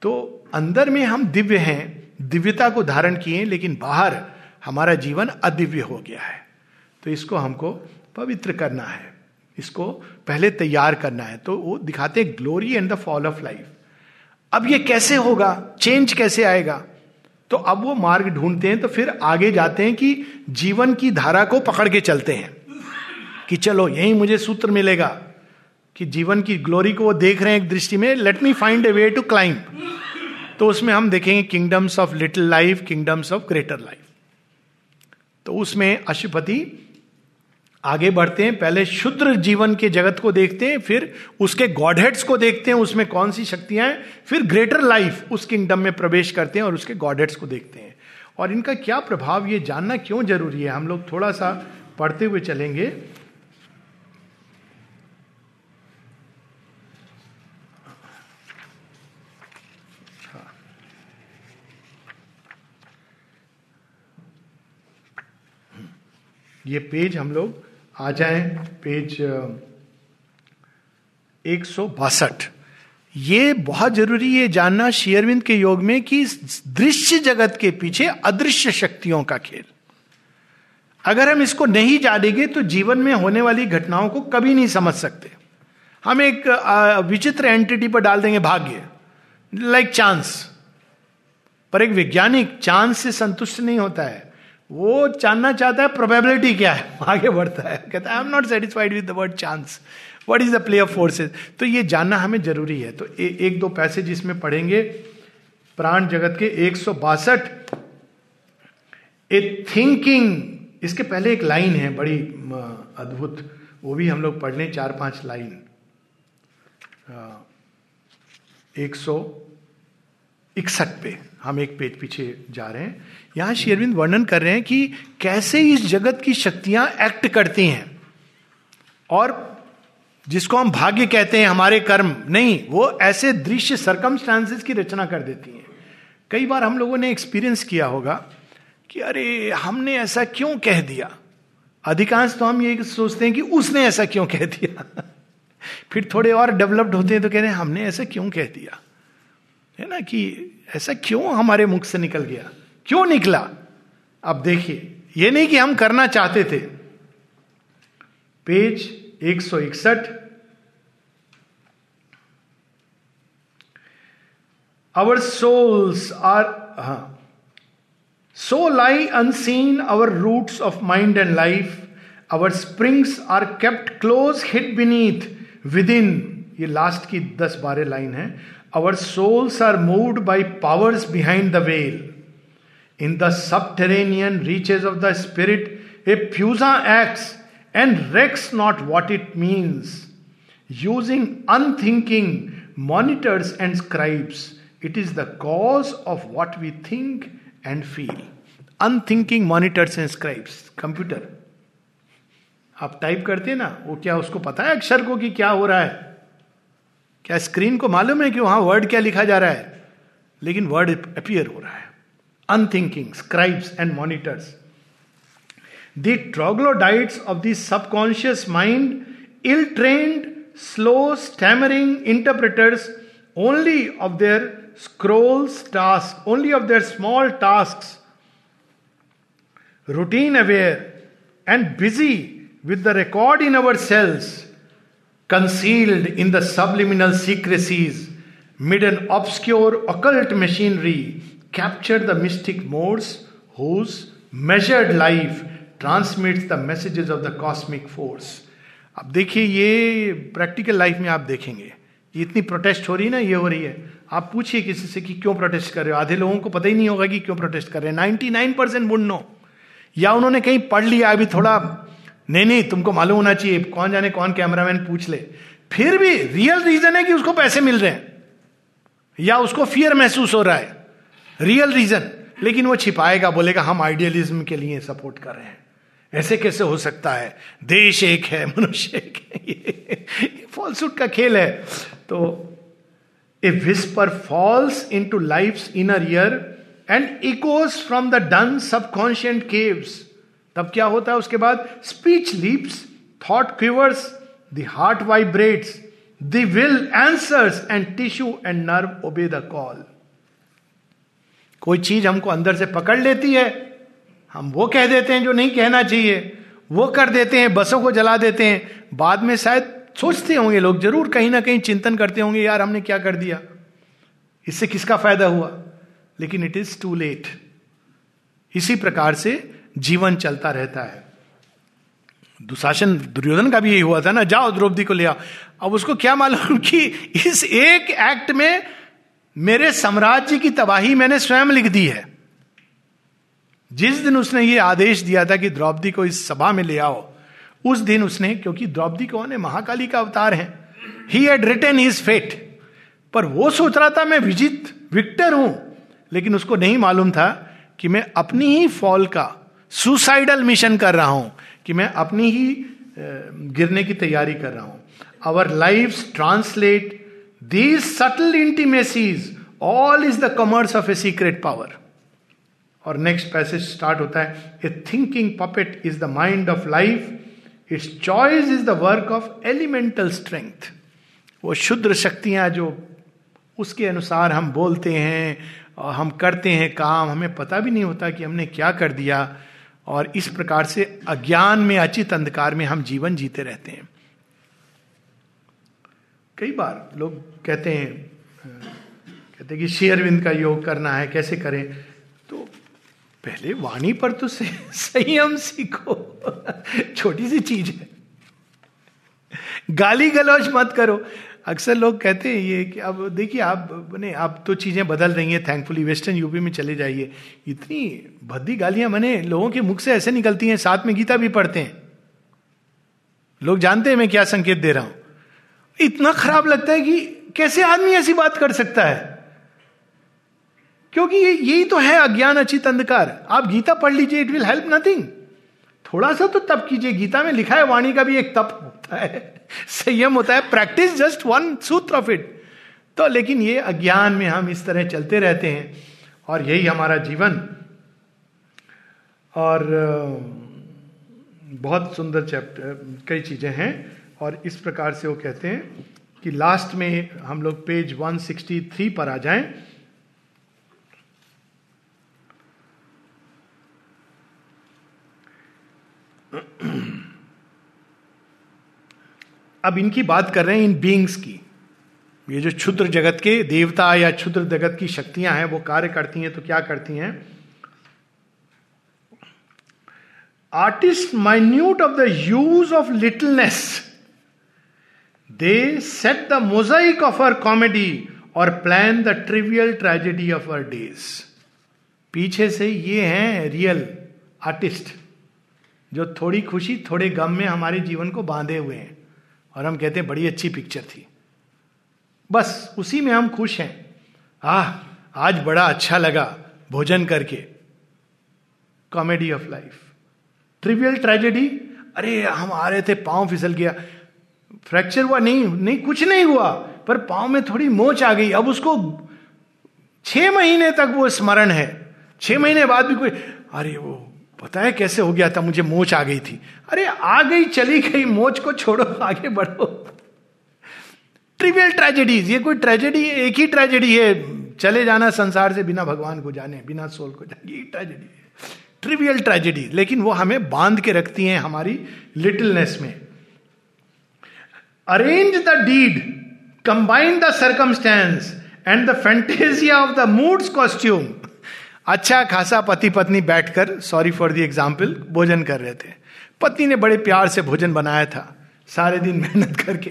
तो अंदर में हम दिव्य हैं, दिव्यता को धारण किए लेकिन बाहर हमारा जीवन अदिव्य हो गया है। तो इसको हमको पवित्र करना है। इसको पहले तैयार करना है। तो वो दिखाते हैं glory and the fall of life अब ये कैसे होगा? चेंज कैसे आएगा? तो अब वो मार्ग ढूंढते हैं तो फिर आगे जाते हैं कि जीवन की धारा को पकड़ के चलते हैं। कि चलो, यही मुझे सूत्र मिलेगा कि जीवन की ग्लोरी को वो देख रहे हैं एक दृष्टि में let me find a way to climb तो उसमें हम देखेंगे kingdoms of little life kingdoms of greater life तो उसमें अशुपति आगे बढ़ते हैं, पहले शुद्र जीवन के जगत को देखते हैं, फिर उसके गॉडहेड्स को देखते हैं, उसमें कौन सी शक्तियाँ हैं, फिर ग्रेटर लाइफ उस किंगडम में प्रवेश करते हैं और उसके गॉडहेड्स को देखते हैं। और इनका क्या प्रभाव, ये जानना क्यों ज़रूरी है? हम लोग थोड़ा सा पढ़ते हुए चलेंगे। ये पेज हम लोग आ जाए, पेज एक सौ बासठ। ये बहुत ज़रूरी है जानना शेयरविंद के योग में कि दृश्य जगत के पीछे अदृश्य शक्तियों का खेल। अगर हम इसको नहीं जानेंगे तो जीवन में होने वाली घटनाओं को कभी नहीं समझ सकते। हम एक विचित्र एंटिटी पर डाल देंगे भाग्य लाइक चांस पर एक वैज्ञानिक चांस से संतुष्ट नहीं होता है। वो जानना चाहता है प्रोबेबिलिटी क्या है? आगे बढ़ता है। कहता है I am not satisfied with the word chance what is the play of forces तो ये जानना हमें ज़रूरी है। तो ए, एक दो पैसेज इसमें पढ़ेंगे। प्राण जगत के एक सौ बासठ। ए थिंकिंग इसके पहले एक लाइन है बड़ी अद्भुत। वो भी हम लोग पढ़ लें चार पाँच लाइन एक सौ इकसठ पे। हम एक पेज पीछे जा रहे हैं। यहाँ शेरविंद वर्णन कर रहे हैं कि कैसे इस जगत की शक्तियाँ एक्ट करती हैं। और जिसको हम भाग्य कहते हैं, हमारे कर्म, नहीं, वो ऐसे दृश्य सरकमस्टांसेस की रचना कर देती हैं। कई बार हम लोगों ने एक्सपीरियंस किया होगा कि अरे, हमने ऐसा क्यों कह दिया? अधिकांश तो हम ये सोचते हैं कि उसने ऐसा क्यों कह दिया? फिर थोड़े और डेवलप्ड होते हैं तो कह रहे हैं, हमने ऐसा क्यों कह दिया? है ना कि ऐसा क्यों हमारे मुख से निकल गया? क्यों निकला? अब देखिए, ये नहीं कि हम करना चाहते थे। पेज एक सौ इकसठ। अवर सोल्स आर हा। So lie unseen our roots of mind and life our springs are kept close hid beneath within ये लास्ट की दस बारह लाइन है। Our souls are moved by powers behind the veil. In the subterranean reaches of the spirit a फ्यूजा x and reck not what it means using unthinking monitors and scribes it is the cause of what we think and feel unthinking monitors and scribes computer आप टाइप करते हैं ना, वो क्या उसको पता है अक्षर को कि क्या हो रहा है? क्या स्क्रीन को मालूम है कि वहाँ वर्ड क्या लिखा जा रहा है? लेकिन वर्ड अपियर हो रहा है। Unthinking scribes and monitors. The troglodytes of the subconscious mind, ill trained, slow, stammering interpreters only of their scrolls tasks, only of their small tasks, routine aware and busy with the record in our cells, concealed in the subliminal secrecies, mid an obscure occult machinery capture the mystic modes whose measured life transmits the messages of the cosmic force. अब देखिए, ये प्रैक्टिकल लाइफ में आप देखेंगे। ये इतनी प्रोटेस्ट हो रही है ना, ये हो रही है। आप पूछिए किसी से कि क्यों प्रोटेस्ट कर रहे हो? आधे लोगों को पता ही नहीं होगा कि क्यों प्रोटेस्ट कर रहे हैं। Ninety nine percent would know या उन्होंने कहीं पढ़ लिया, अभी थोड़ा, नहीं नहीं, तुमको मालूम होना चाहिए, कौन जाने कौन कैमरामैन पूछ ले। फिर भी रियल रीजन है कि उसको पैसे मिल रहे हैं। या उसको फियर महसूस हो रहा है। रियल रीजन लेकिन वो छिपाएगा, बोलेगा, हम आइडियलिज्म के लिए सपोर्ट कर रहे हैं। ऐसे कैसे हो सकता है? देश एक है, मनुष्य एक है फॉल्सूट का खेल है। तो a whisper falls into life inner ear and echoes from the dun subconscient caves तब क्या होता है उसके बाद? Speech leaps thought quivers the heart vibrates the will answers and tissue and nerve obey the call कोई चीज़ हमको अंदर से पकड़ लेती है, हम वो कह देते हैं जो नहीं कहना चाहिए, वो कर देते हैं, बसों को जला देते हैं। बाद में शायद सोचते होंगे लोग, ज़रूर कहीं ना कहीं चिंतन करते होंगे, यार हमने क्या कर दिया? इससे किसका फ़ायदा हुआ? लेकिन इट इज़ टू लेट इसी प्रकार से जीवन चलता रहता है। दुशासन, दुर्योधन का भी यही हुआ था ना, जाओ द्रौपदी को ले आओ। अब उसको क्या मालूम कि इस एक एक्ट में मेरे साम्राज्य की तबाही मैंने स्वयं लिख दी है। जिस दिन उसने ये आदेश दिया था कि द्रौपदी को इस सभा में ले आओ, उस दिन उसने, क्योंकि द्रौपदी कौन है महाकाली का अवतार है he had written his fate पर वो सोच रहा था, मैं विजित, विक्टर हूँ, लेकिन उसको नहीं मालूम था कि मैं अपनी ही फॉल का सुसाइडल मिशन कर रहा हूँ, कि मैं अपनी ही गिरने की तैयारी कर रहा हूँ। Our life translate These subtle intimacies, all is the commerce of a secret power. और नेक्स्ट पैसेज स्टार्ट होता है a thinking puppet is the mind of life its choice is the work of elemental strength वो शुद्र शक्तियाँ जो उसके अनुसार हम बोलते हैं और हम करते हैं काम हमें पता भी नहीं होता कि हमने क्या कर दिया। और इस प्रकार से अज्ञान में अचित अंधकार में हम जीवन जीते रहते हैं। कई बार लोग कहते हैं कहते हैं कि शेयरविंद का योग करना है, कैसे करें? तो पहले वाणी पर तो संयम सीखो। छोटी सी चीज़ है। गाली गलौज मत करो। अक्सर लोग कहते हैं ये कि अब देखिए, आप, बने अब तो चीज़ें बदल रही हैं थैंकफुली वेस्टर्न यूपी में चले जाइए। इतनी भद्दी गालियाँ, बने, लोगों के मुख से ऐसे निकलती हैं, साथ में गीता भी पढ़ते हैं। लोग जानते हैं मैं क्या संकेत दे रहा हूँ। इतना खराब लगता है कि कैसे आदमी ऐसी बात कर सकता है? क्योंकि यही तो है अज्ञान अचित अंधकार। आप गीता पढ़ लीजिए इट विल हेल्प नथिंग थोड़ा सा तो तप कीजिए। गीता में लिखा है, वाणी का भी एक तप होता है, संयम होता है। प्रैक्टिस जस्ट वन सूत्र ऑफ़ इट तो लेकिन ये अज्ञान में हम इस तरह चलते रहते हैं, और यही हमारा जीवन। और बहुत सुंदर चैप्टर कई चीज़ें हैं। और इस प्रकार से वो कहते हैं कि लास्ट में हम लोग पेज 163 पर आ जाएँ। अब इनकी बात कर रहे हैं इन बींग्स की। ये जो क्षुद्र जगत के देवता या क्षुद्र जगत की शक्तियाँ हैं, वो कार्य करती हैं तो क्या करती हैं? Artist minute of the use of littleness They set the mosaic of her comedy or plan the trivial tragedy of her days. पीछे से ये हैं रियल आर्टिस्ट जो थोड़ी खुशी, थोड़े गम में हमारे जीवन को बांधे हुए हैं। और हम कहते हैं, बड़ी अच्छी पिक्चर थी। बस उसी में हम खुश हैं। आह, आज बड़ा अच्छा लगा भोजन करके। Comedy of life trivial tragedy अरे, हम आ रहे थे, पाँव फिसल गया। फ्रैक्चर हुआ, नहीं नहीं, कुछ नहीं हुआ, पर पाँव में थोड़ी मोच आ गई। अब उसको छह महीने तक वो स्मरण है। छह महीने बाद भी कोई, अरे वो पता है कैसे हो गया था, मुझे मोच आ गई थी। अरे आ गई, चली गई, मोच को छोड़ो, आगे बढ़ो। ट्रिवियल ट्रेजेडीज, ये कोई ट्रेजेडी, एक ही ट्रेजेडी है। चले जाना संसार से, बिना भगवान को जाने, बिना सोल को जाने, ये ट्रेजेडी है। ट्रिवियल ट्रेजेडी, लेकिन वो हमें बाँध के रखती हैं हमारी लिटिलनेस में। Arrange the deed combine the circumstance and the fantasia of the moods costume अच्छा खासा पति पत्नी बैठकर सॉरी फॉर द एग्ज़ाम्पल भोजन कर रहे थे। पत्नी ने बड़े प्यार से भोजन बनाया था, सारे दिन मेहनत करके।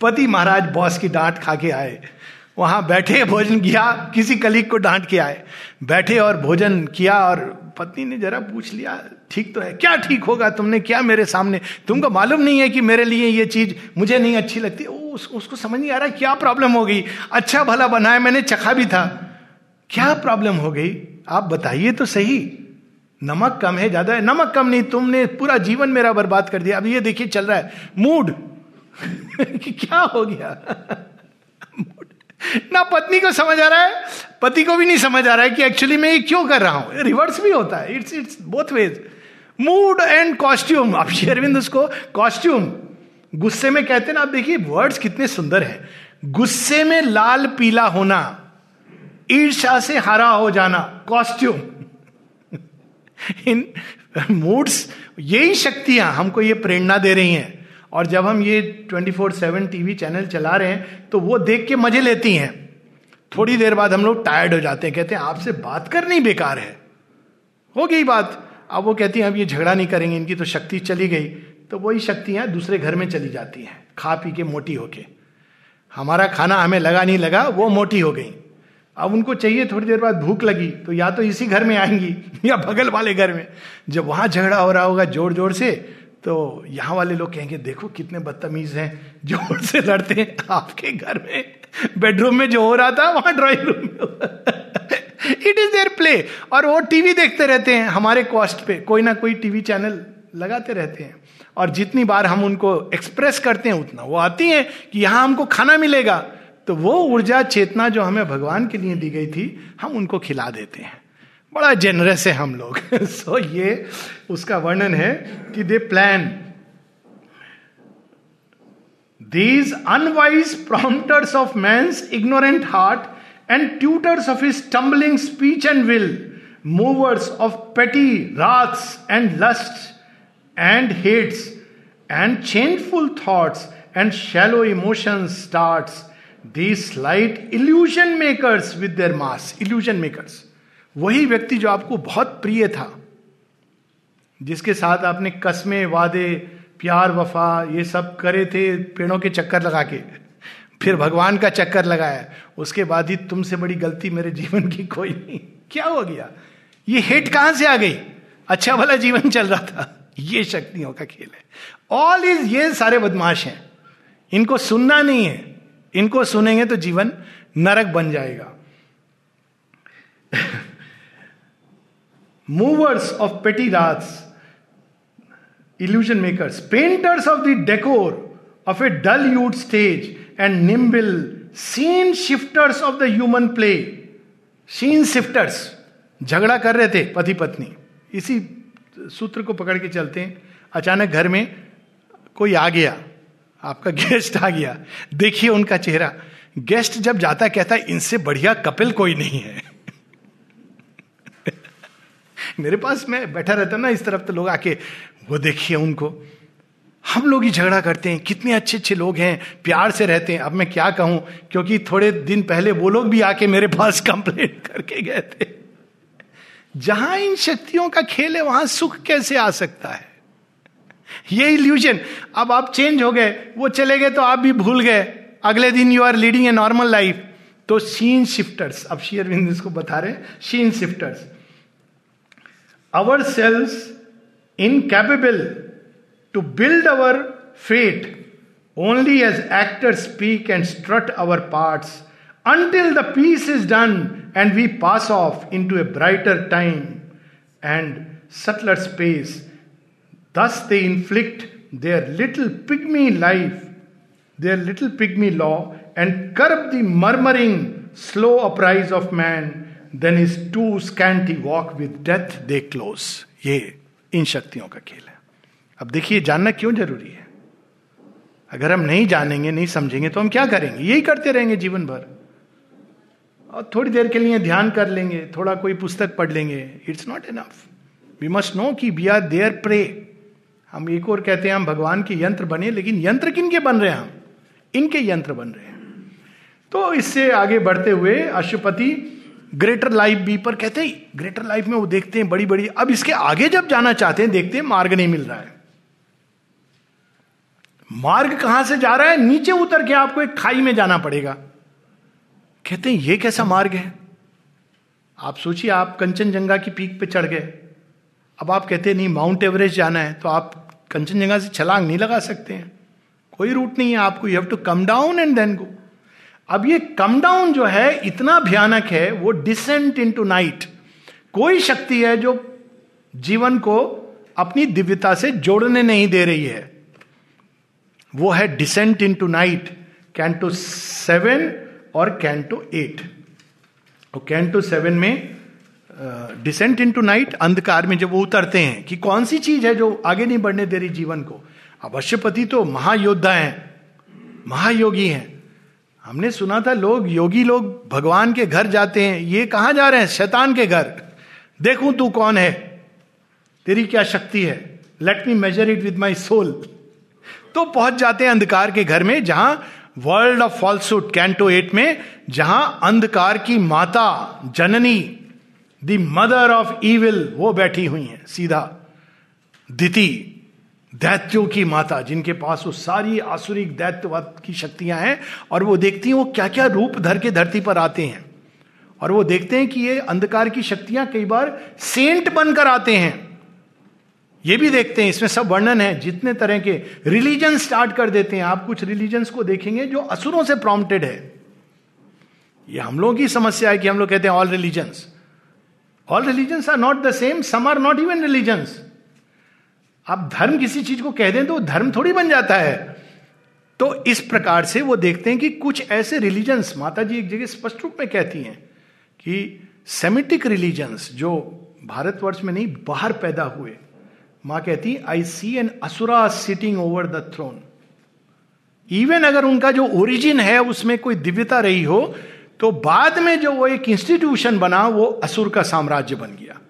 पति महाराज बॉस की डांट खा के आए। वहाँ बैठे, भोजन किया, किसी कलीग को डांट के आए। बैठे और भोजन किया और पत्नी ने जरा पूछ लिया ठीक तो है क्या ठीक होगा तुमने क्या मेरे सामने? तुमको मालूम नहीं है कि मेरे लिए ये चीज़ मुझे नहीं अच्छी लगती। ओ, उस, उसको समझ नहीं आ रहा क्या प्रॉब्लम हो गई। अच्छा भला बनाया मैंने चखा भी था। क्या प्रॉब्लम हो गई? आप बताइए तो सही। नमक कम है ज़्यादा है। नमक कम नहीं तुमने पूरा जीवन मेरा बर्बाद कर दिया। अब ये देखिए चल रहा है। मूड। क्या हो गया? ना पत्नी को समझ आ रहा है, पति को भी नहीं समझ आ रहा है कि एक्चुअली मैं ये क्यों कर रहा हूँ। रिवर्स भी होता है। It's it's both ways mood and costume अब शेरविंद उसको कॉस्ट्यूम गुस्से में कहते ना, आप देखिए वर्ड्स कितने सुंदर हैं। गुस्से में लाल पीला होना ईर्षा से हरा हो जाना कॉस्ट्यूम इन मूड्स यही शक्तियाँ हमको ये प्रेरणा दे रही हैं। और जब हम ये 24 फोर सेवन टीवी चैनल चला रहे हैं तो वो देख के मज़े लेती हैं। थोड़ी देर बाद हम लोग टायर्ड हो जाते हैं, कहते हैं, आपसे बात करनी बेकार है। हो गई बात। अब वो कहती हैं, अब ये झगड़ा नहीं करेंगे, इनकी तो शक्ति चली गई। तो वही शक्तियाँ दूसरे घर में चली जाती हैं, खा पी के मोटी होके। हमारा खाना हमें लगा नहीं लगा, वो मोटी हो गई। अब उनको चाहिए थोड़ी देर बाद भूख लगी तो या तो इसी घर में आएँगी, या बगल वाले घर में। जब वहाँ झगड़ा हो रहा होगा ज़ोर ज़ोर से तो यहाँ वाले लोग कहेंगे, देखो कितने बदतमीज हैं, ज़ोर से लड़ते हैं, आपके घर में बेडरूम में जो हो रहा था, वहाँ ड्राइंग रूम में इट इज़ देयर प्ले और वो टीवी देखते रहते हैं, हमारे कॉस्ट पे, कोई ना कोई टीवी चैनल लगाते रहते हैं। और जितनी बार हम उनको एक्सप्रेस करते हैं, उतना वो आती हैं कि यहाँ हमको खाना मिलेगा। तो वो ऊर्जा चेतना जो हमें भगवान के लिए दी गई थी, हम उनको खिला देते हैं। बड़ा जेनरस है हम लोग। सो so, ये उसका वर्णन है कि they plan these unwise prompters of man's ignorant heart and tutors of his stumbling speech and will movers of petty wraths and lust and hates and changeful thoughts and shallow emotion start these light illusion makers with their mass illusion makers वही व्यक्ति जो आपको बहुत प्रिय था, जिसके साथ आपने कस्मे, वादे, प्यार, वफा, ये सब करे थे पेड़ों के चक्कर लगा के, फिर भगवान का चक्कर लगाया, उसके बाद ही तुमसे बड़ी गलती मेरे जीवन की कोई नहीं। क्या हो गया? ये हेट कहाँ से आ गई? अच्छा भला जीवन चल रहा था। ये शक्तियों का खेल है। ऑल इज़ ये सारे बदमाश हैं। इनको सुनना नहीं है। इनको सुनेंगे तो जीवन नरक बन जाएगा। Movers of petty wraths illusion makers, painters of the decor of a dull youth stage, and nimble scene shifters of the human play. Scene shifters झगड़ा कर रहे थे पति पत्नी। इसी सूत्र को पकड़ के चलते हैं अचानक घर में कोई आ गया। आपका गेस्ट आ गया। देखिए उनका चेहरा। गेस्ट जब जाता कहता है इनसे बढ़िया कपिल कोई नहीं है। मेरे पास मैं बैठा रहता ना इस तरफ़ तो लोग आके, वो देखिए उनको। हम लोग ही झगड़ा करते हैं। कितने अच्छे अच्छे लोग हैं, प्यार से रहते हैं। अब मैं क्या कहूँ? क्योंकि थोड़े दिन पहले वो लोग भी आके मेरे पास कंप्लेंट करके गए थे। जहाँ इन शक्तियों का खेल है, वहाँ सुख कैसे आ सकता है? ये इल्यूजन अब आप चेंज हो गए, वो चले गए तो आप भी भूल गए। अगले दिन you are leading a normal life तो शीन शिफ्टर्स अब शेयरविंद इसको बता रहे scene shifters ourselves incapable to build our fate only as actors speak and strut our parts until the piece is done and we pass off into a brighter time and subtler space. Thus, they inflict their little pygmy life, their little pygmy law, and curb the murmuring, slow uprise of man Then his too scanty walk with death, they close. ये इन शक्तियों का खेल है। अब देखिए, जानना क्यों ज़रूरी है? अगर हम नहीं जानेंगे, नहीं समझेंगे तो हम क्या करेंगे? यही करते रहेंगे जीवन भर। और थोड़ी देर के लिए ध्यान कर लेंगे, थोड़ा कोई पुस्तक पढ़ लेंगे। It's not enough we must know कि वी आर देयर प्रे हम एक और कहते हैं, हम भगवान के यंत्र बने, लेकिन यंत्र किन के बन रहे हैं हम? इनके यंत्र बन रहे हैं। तो इससे आगे बढ़ते हुए अशुपति ग्रेटर लाइफ बी पर कहते हैं, ग्रेटर लाइफ में वो देखते हैं बड़ी बड़ी अब इसके आगे जब जाना चाहते हैं, देखते हैं मार्ग नहीं मिल रहा है। मार्ग कहाँ से जा रहा है? नीचे उतर के आपको एक खाई में जाना पड़ेगा। कहते हैं, ये कैसा मार्ग है? आप सोचिए, आप कंचनजंगा की पीक पे चढ़ गए। अब आप कहते हैं, नहीं, माउंट एवरेस्ट जाना है। तो आप कंचनजंगा से छलांग नहीं लगा सकते हैं। कोई रूट नहीं है आपको। You have to come down and then go अब ये कम डाउन जो है, इतना भयानक है, वो डिसेंट इन टू नाइट कोई शक्ति है जो जीवन को अपनी दिव्यता से जोड़ने नहीं दे रही है। वो है descent into night canto seven और कैंटो एट और कैंटो सेवन में डिसेंट इन टू नाइट अंधकार में जब वो उतरते हैं, कि कौन सी चीज़ है जो आगे नहीं बढ़ने दे रही जीवन को? अवश्यपति तो महायोद्धा हैं, महायोगी हैं। हमने सुना था लोग, योगी लोग भगवान के घर जाते हैं। ये कहा जा रहे हैं? शैतान के घर। देखूँ तू कौन है। तेरी क्या शक्ति है? Let me measure it with my soul तो पहुँच जाते हैं अंधकार के घर में, जहाँ world of falsehood canto eight में, जहाँ अंधकार की माता, जननी दी मदर ऑफ़ ईविल वो बैठी हुई है, सीधा। दिति दैत्यों की माता, जिनके पास वो सारी आसुरिक दैत्यवत की शक्तियाँ हैं, और वो देखती हैं वो क्या क्या रूप धर के धरती पर आते हैं। और वो देखते हैं कि ये अंधकार की शक्तियाँ कई बार सेंट बनकर आते हैं। ये भी देखते हैं, इसमें सब वर्णन है। जितने तरह के रिलीजन स्टार्ट कर देते हैं, आप कुछ रिलीजन्स को देखेंगे जो असुरों से प्रॉम्प्टेड है। ये हम लोगों की समस्या है कि हम लोग कहते हैं all religions all religions are not the same some are not even religions आप धर्म किसी चीज़ को कह दें तो धर्म थोड़ी बन जाता है। तो इस प्रकार से वो देखते हैं कि कुछ ऐसे रिलीजन्स माता जी एक जगह स्पष्ट रूप में कहती हैं कि सेमिटिक रिलीजन्स जो भारतवर्ष में नहीं, बाहर पैदा हुए। माँ कहती I see an asura sitting over the throne even अगर उनका जो ओरिजिन है, उसमें कोई दिव्यता रही हो तो बाद में जो वो एक इंस्टीट्यूशन बना, वो असुर का साम्राज्य बन गया।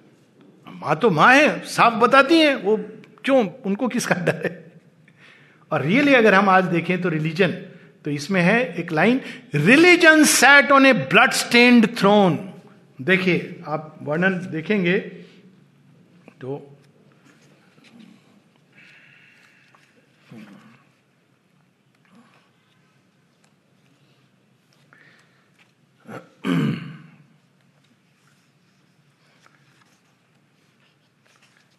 माँ तो माँ है, साफ़ बताती हैं, वो क्यों उनको किसका डर है? और रियली अगर हम आज देखें तो रिलीजन तो इसमें है एक line religion set on a blood stained throne देखिए, आप वर्णन देखेंगे तो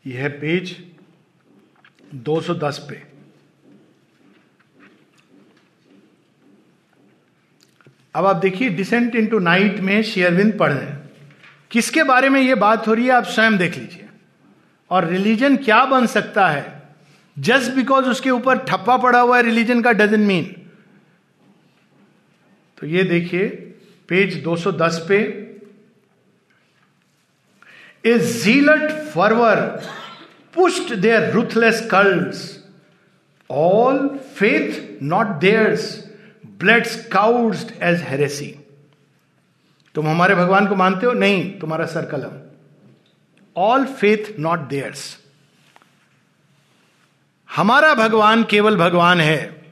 यह पेज 210 पे। अब आप देखिए डिसेंट इनटू नाइट में शेयरविंद पढ़ रहे हैं। किसके बारे में यह बात हो रही है, आप स्वयं देख लीजिए। और रिलीजन क्या बन सकता है? जस्ट बिकॉज़ उसके ऊपर ठप्पा पड़ा हुआ है रिलीजन का डजन मीन तो ये देखिए पेज 210 पे। A zealot forward pushed their ruthless curse all faith not theirs blood scourged as heresy तुम हमारे भगवान को मानते हो? नहीं, तुम्हारा सर कलम. ऑल फेथ नॉट देयर्स हमारा भगवान केवल भगवान है.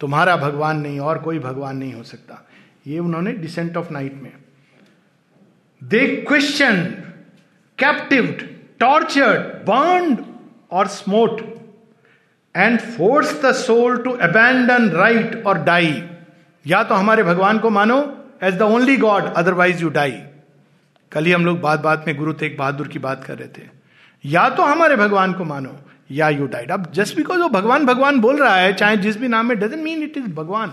तुम्हारा भगवान नहीं, और कोई भगवान नहीं हो सकता. ये उन्होंने डिसेंट ऑफ़ नाइट में. They question captived tortured burn और smote and force the soul to abandon right और डाई या तो हमारे भगवान को मानो as the only god otherwise you die कल ही हम लोग बात बात में गुरु तेग बहादुर की बात कर रहे थे। या तो हमारे भगवान को मानो, या यू डाइड अब जस्ट बिकॉज़ वो भगवान भगवान बोल रहा है, चाहे जिस भी नाम में डजेंट मीन इट इज़ भगवान।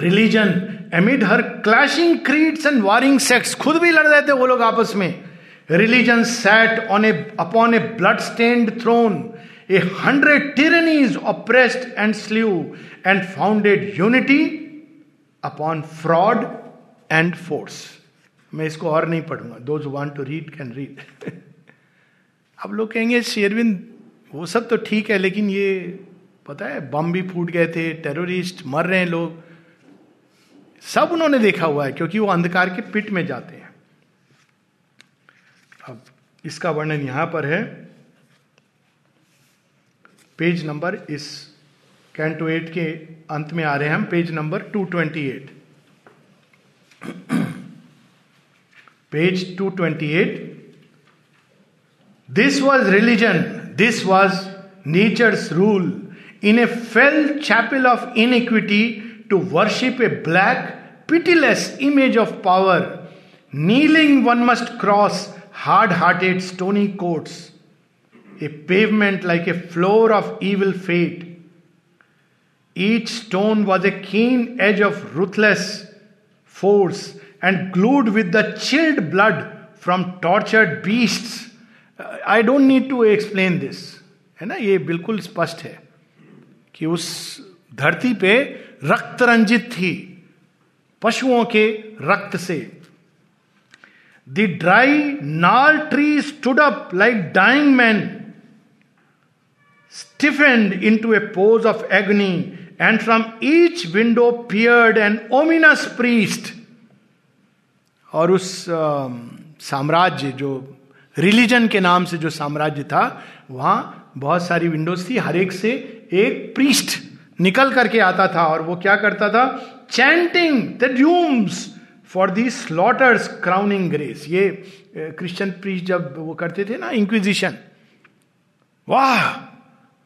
Religion amid her clashing creeds and warring sects खुद भी लड़ रहे थे वो लोग आपस में। Religion sat on a upon a blood stained throne a hundred tyrannies oppressed and slew and founded unity upon fraud and force मैं इसको और नहीं पढ़ूँगा। दो want to read can read अब लोग कहेंगे शेरविंद वो सब तो ठीक है, लेकिन ये पता है, बम भी फूट गए थे टेररिस्ट मर रहे हैं लोग. सब उन्होंने देखा हुआ है, क्योंकि वो अंधकार के पिट में जाते हैं। इसका वर्णन यहाँ पर है पेज नंबर इस कैंटो एट के अंत में आ रहे हैं हम page number two twenty eight page two twenty eight this was religion this was nature's rule in a fell chapel of iniquity to worship a black pitiless image of power. Kneeling, one must cross hard hearted stony courts a pavement like a floor of evil fate each stone was a keen edge of ruthless force and glued with the chilled blood from tortured beast I don't need to explain this है ना? ये बिल्कुल स्पष्ट है कि उस धरती पे रक्त रंजित थी, पशुओं के रक्त से। Dry gnarled tree stood up like dying man stiffened into a pose of agony and from each window peered and ominous priest और उस साम्राज्य, जो रिलीजन के नाम से जो साम्राज्य था, वहाँ बहुत सारी विंडोज़ थी। हर एक से एक प्रीस्ट निकल करके आता था और वो क्या करता था? Chanting Te Deums for the slaughter's crowning grace ये क्रिश्चियन प्रीच जब वो करते थे ना इंक्विजिशन वाह,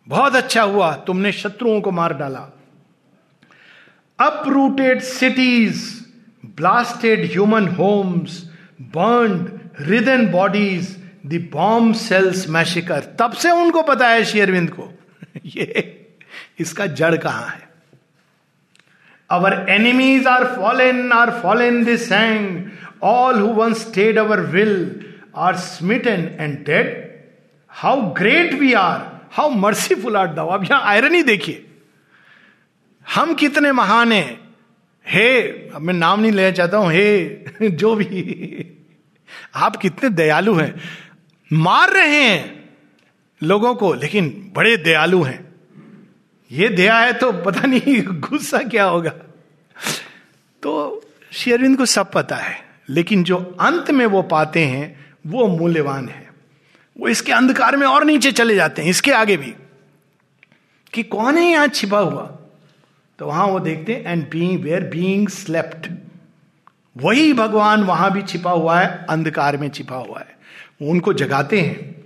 बहुत अच्छा हुआ, तुमने शत्रुओं को मार डाला। Uprooted cities blasted human homes burn writhen bodies the bomb shells massacre तब से उनको पता है शेयरविंद को। ये, इसका जड़ कहाँ है? Our enemies are fallen are fallen they sing all who once stayed our will are smitten and dead how great we are how merciful are thou अब यहाँ आयरनी देखिए। हम कितने महान हैं। हे, अब मैं नाम नहीं लेना चाहता हूँ, हे, जो भी। आप कितने दयालु हैं। मार रहे हैं लोगों को, लेकिन बड़े दयालु हैं। ये दया है तो पता नहीं गुस्सा क्या होगा। तो शेरविंद को सब पता है, लेकिन जो अंत में वो पाते हैं, वो मूल्यवान है। वो इसके अंधकार में और नीचे चले जाते हैं, इसके आगे भी। कि कौन है यहाँ छिपा हुआ? तो वहाँ वो देखते हैं and being where being slept वही भगवान वहाँ भी छिपा हुआ है, अंधकार में छिपा हुआ है। वो उनको जगाते हैं,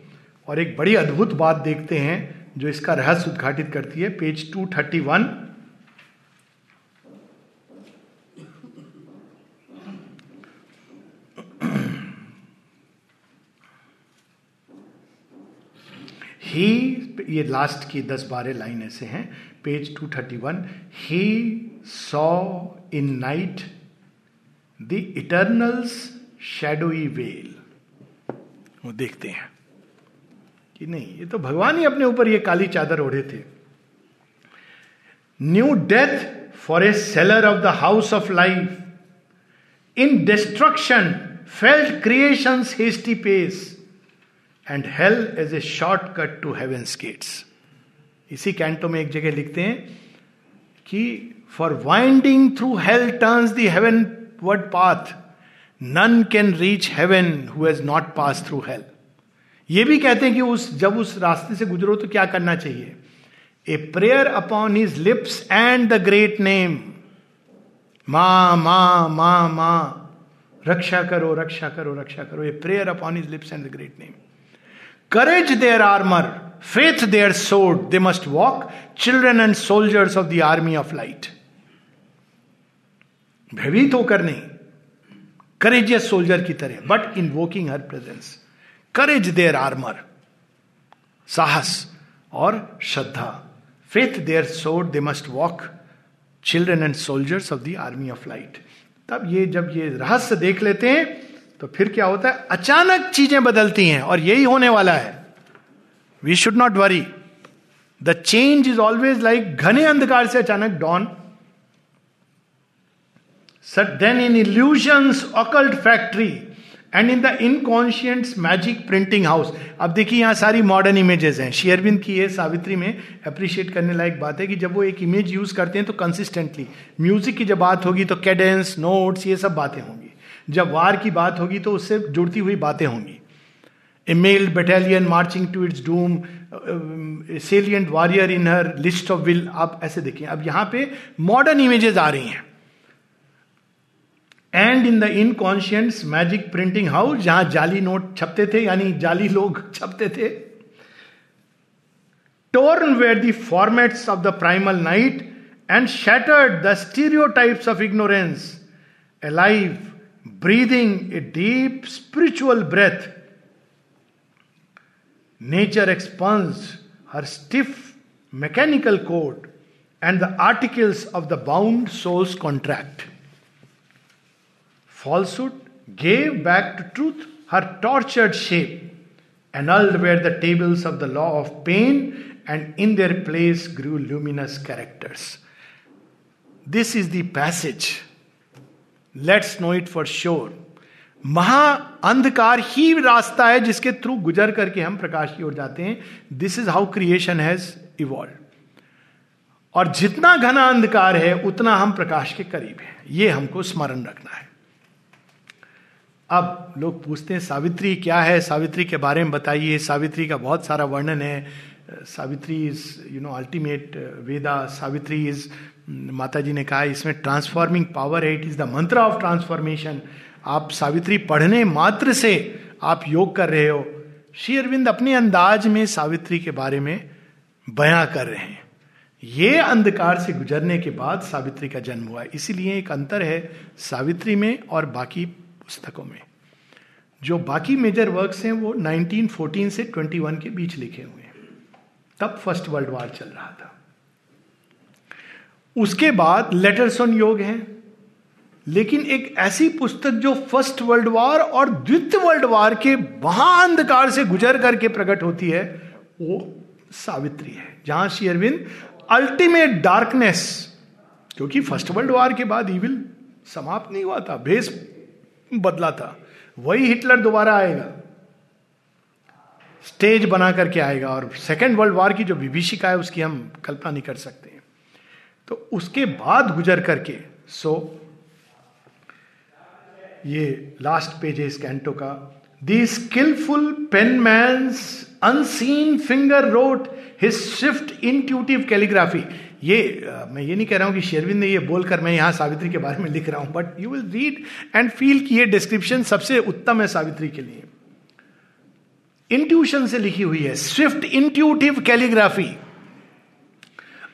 और एक बड़ी अद्भुत बात देखते हैं जो इसका रहस्य उद्घाटित करती है, पेज 231 ही ये लास्ट की दस बारह लाइन ऐसे हैं, page 231 he saw in night the eternal's shadowy veil वो देखते हैं। कि नहीं, ये तो भगवान ही अपने ऊपर ये काली चादर ओढ़े थे। Knew death for a cellar of the house of life in destruction felt creation hasty pace and hell as a shortcut to heaven's gates इसी कैंटो में एक जगह लिखते हैं कि for winding through hell turns the heavenward path none can reach heaven has not passed through health ये भी कहते हैं कि उस, जब उस रास्ते से गुजरो तो क्या करना चाहिए? A prayer upon his lips and the great name मा मा मा मा. रक्षा करो रक्षा करो रक्षा करो. A prayer upon his lips and the great name courage their armour faith their sword they must walk children and soldiers of the army of light भयभीत होकर नहीं करेजियस सोल्जर की तरह but invoking her presence courage their armour साहस और श्रद्धा faith their sword they must walk children and soldiers of the army of light तब ये जब ये रहस्य देख लेते हैं तो फिर क्या होता है? अचानक चीज़ें बदलती हैं और यही होने वाला है। We should not worry the change is always like घने अंधकार से अचानक डॉन सट then in illusion's occult factory and in the inconscient magic printing house अब देखिए यहाँ सारी मॉडर्न इमेजेस हैं। शेयरबिंद की ये सावित्री में अप्रिशिएट करने लायक बात है कि जब वो एक इमेज यूज़ करते हैं तो कंसिस्टेंटली म्यूज़िक की जब बात होगी तो कैडेंस नोट्स ये सब बातें होंगी। जब वार की बात होगी तो उससे जुड़ती हुई बातें होंगी। A mail battalion marching to its doom salient warrior in her list of will आप ऐसे देखिए अब यहाँ पे मॉडर्न इमेजेस आ रही हैं। and in the unconscious magic printing house जहां जाली नोट छपते थे यानी जाली लोग छपते थे torn were the formats of the primal night and shattered the stereotypes of ignorance alive breathing a deep spiritual breath nature expunged her stiff mechanical code and the articles of the bound souls contract Falsehood gave back to truth her tortured shape. Annulled were the tables of the law of pain, and in their place grew luminous characters. This is the passage. Let's know it for sure. महा अंधकार ही रास्ता है जिसके थ्रू गुजर करके हम प्रकाश की ओर जाते हैं this is how creation has evolve और जितना घना अंधकार है उतना हम प्रकाश के करीब हैं ये हमको स्मरण रखना है अब लोग पूछते हैं, सावित्री, क्या है? सावित्री के बारे में बताइए। सावित्री का बहुत सारा वर्णन है। Savitri is you know ultimate Veda Savitri is माता जी ने कहा, इसमें ट्रांसफॉर्मिंग पावर है। It is the mantra of transformation आप सावित्री पढ़ने मात्र से आप योग कर रहे हो। श्री अरविंद अपने अंदाज में सावित्री के बारे में बयां कर रहे हैं। ये अंधकार से गुजरने के बाद सावित्री का जन्म हुआ। इसीलिए एक अंतर है सावित्री में और बाकी पुस्तकों में। जो बाकी मेजर वर्क्स हैं, वो 1914 से 21 के बीच लिखे हुए हैं। तब फ़र्स्ट वर्ल्ड वार चल रहा था। उसके बाद लेटर्स ऑन योग हैं। लेकिन एक ऐसी पुस्तक जो फ़र्स्ट वर्ल्ड वार और द्वितीय वर्ल्ड वार के वहाँ अंधकार से गुजर करके प्रकट होती है, वो सावित्री है, जहाँ श्री अरविंद अल्टीमेट डार्कनेस क्योंकि फ़र्स्ट वर्ल्ड वार के बाद इविल समाप्त नहीं हुआ था भेस बदला था। वही हिटलर दोबारा आएगा। स्टेज बना करके आएगा और सेकेंड वर्ल्ड वॉर की जो विभीषिका है, उसकी हम कल्पना नहीं कर सकते हैं। तो उसके बाद गुजर करके सो ये लास्ट पेज है इस कैंटो का। दी स्किलफुल पेन मैं unseen finger wrote his swift intuitive calligraphy ये मैं ये नहीं कह रहा हूँ कि शेरविंद ने ये बोलकर मैं यहाँ सावित्री के बारे में लिख रहा हूँ but you will read and feel कि ये डिस्क्रिप्शन सबसे उत्तम है सावित्री के लिए। इंट्यूशन से लिखी हुई है swift intuitive calligraphy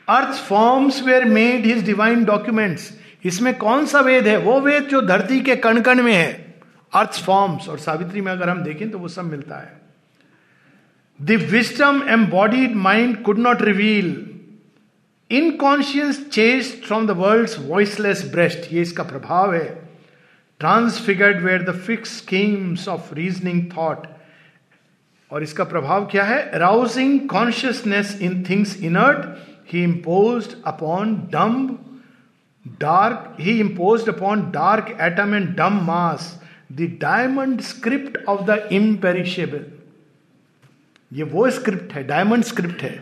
earth forms were made his divine documents इसमें कौन सा वेद है? वो वेद जो धरती के कण कण में है। अर्थ फॉर्म्स और सावित्री में अगर हम देखें तो वो सब मिलता है। The wisdom embodied mind could not reveal unconscious chase from the world voiceless breast ये इसका प्रभाव है। Transfigured where the fix schemes of reasoning thought और इसका प्रभाव क्या है? Arousing consciousness in things inert he impose upon dumb dark he impose upon dark atom and dumb mass the diamond script of the imperishable ये वो स्क्रिप्ट है डायमंड स्क्रिप्ट है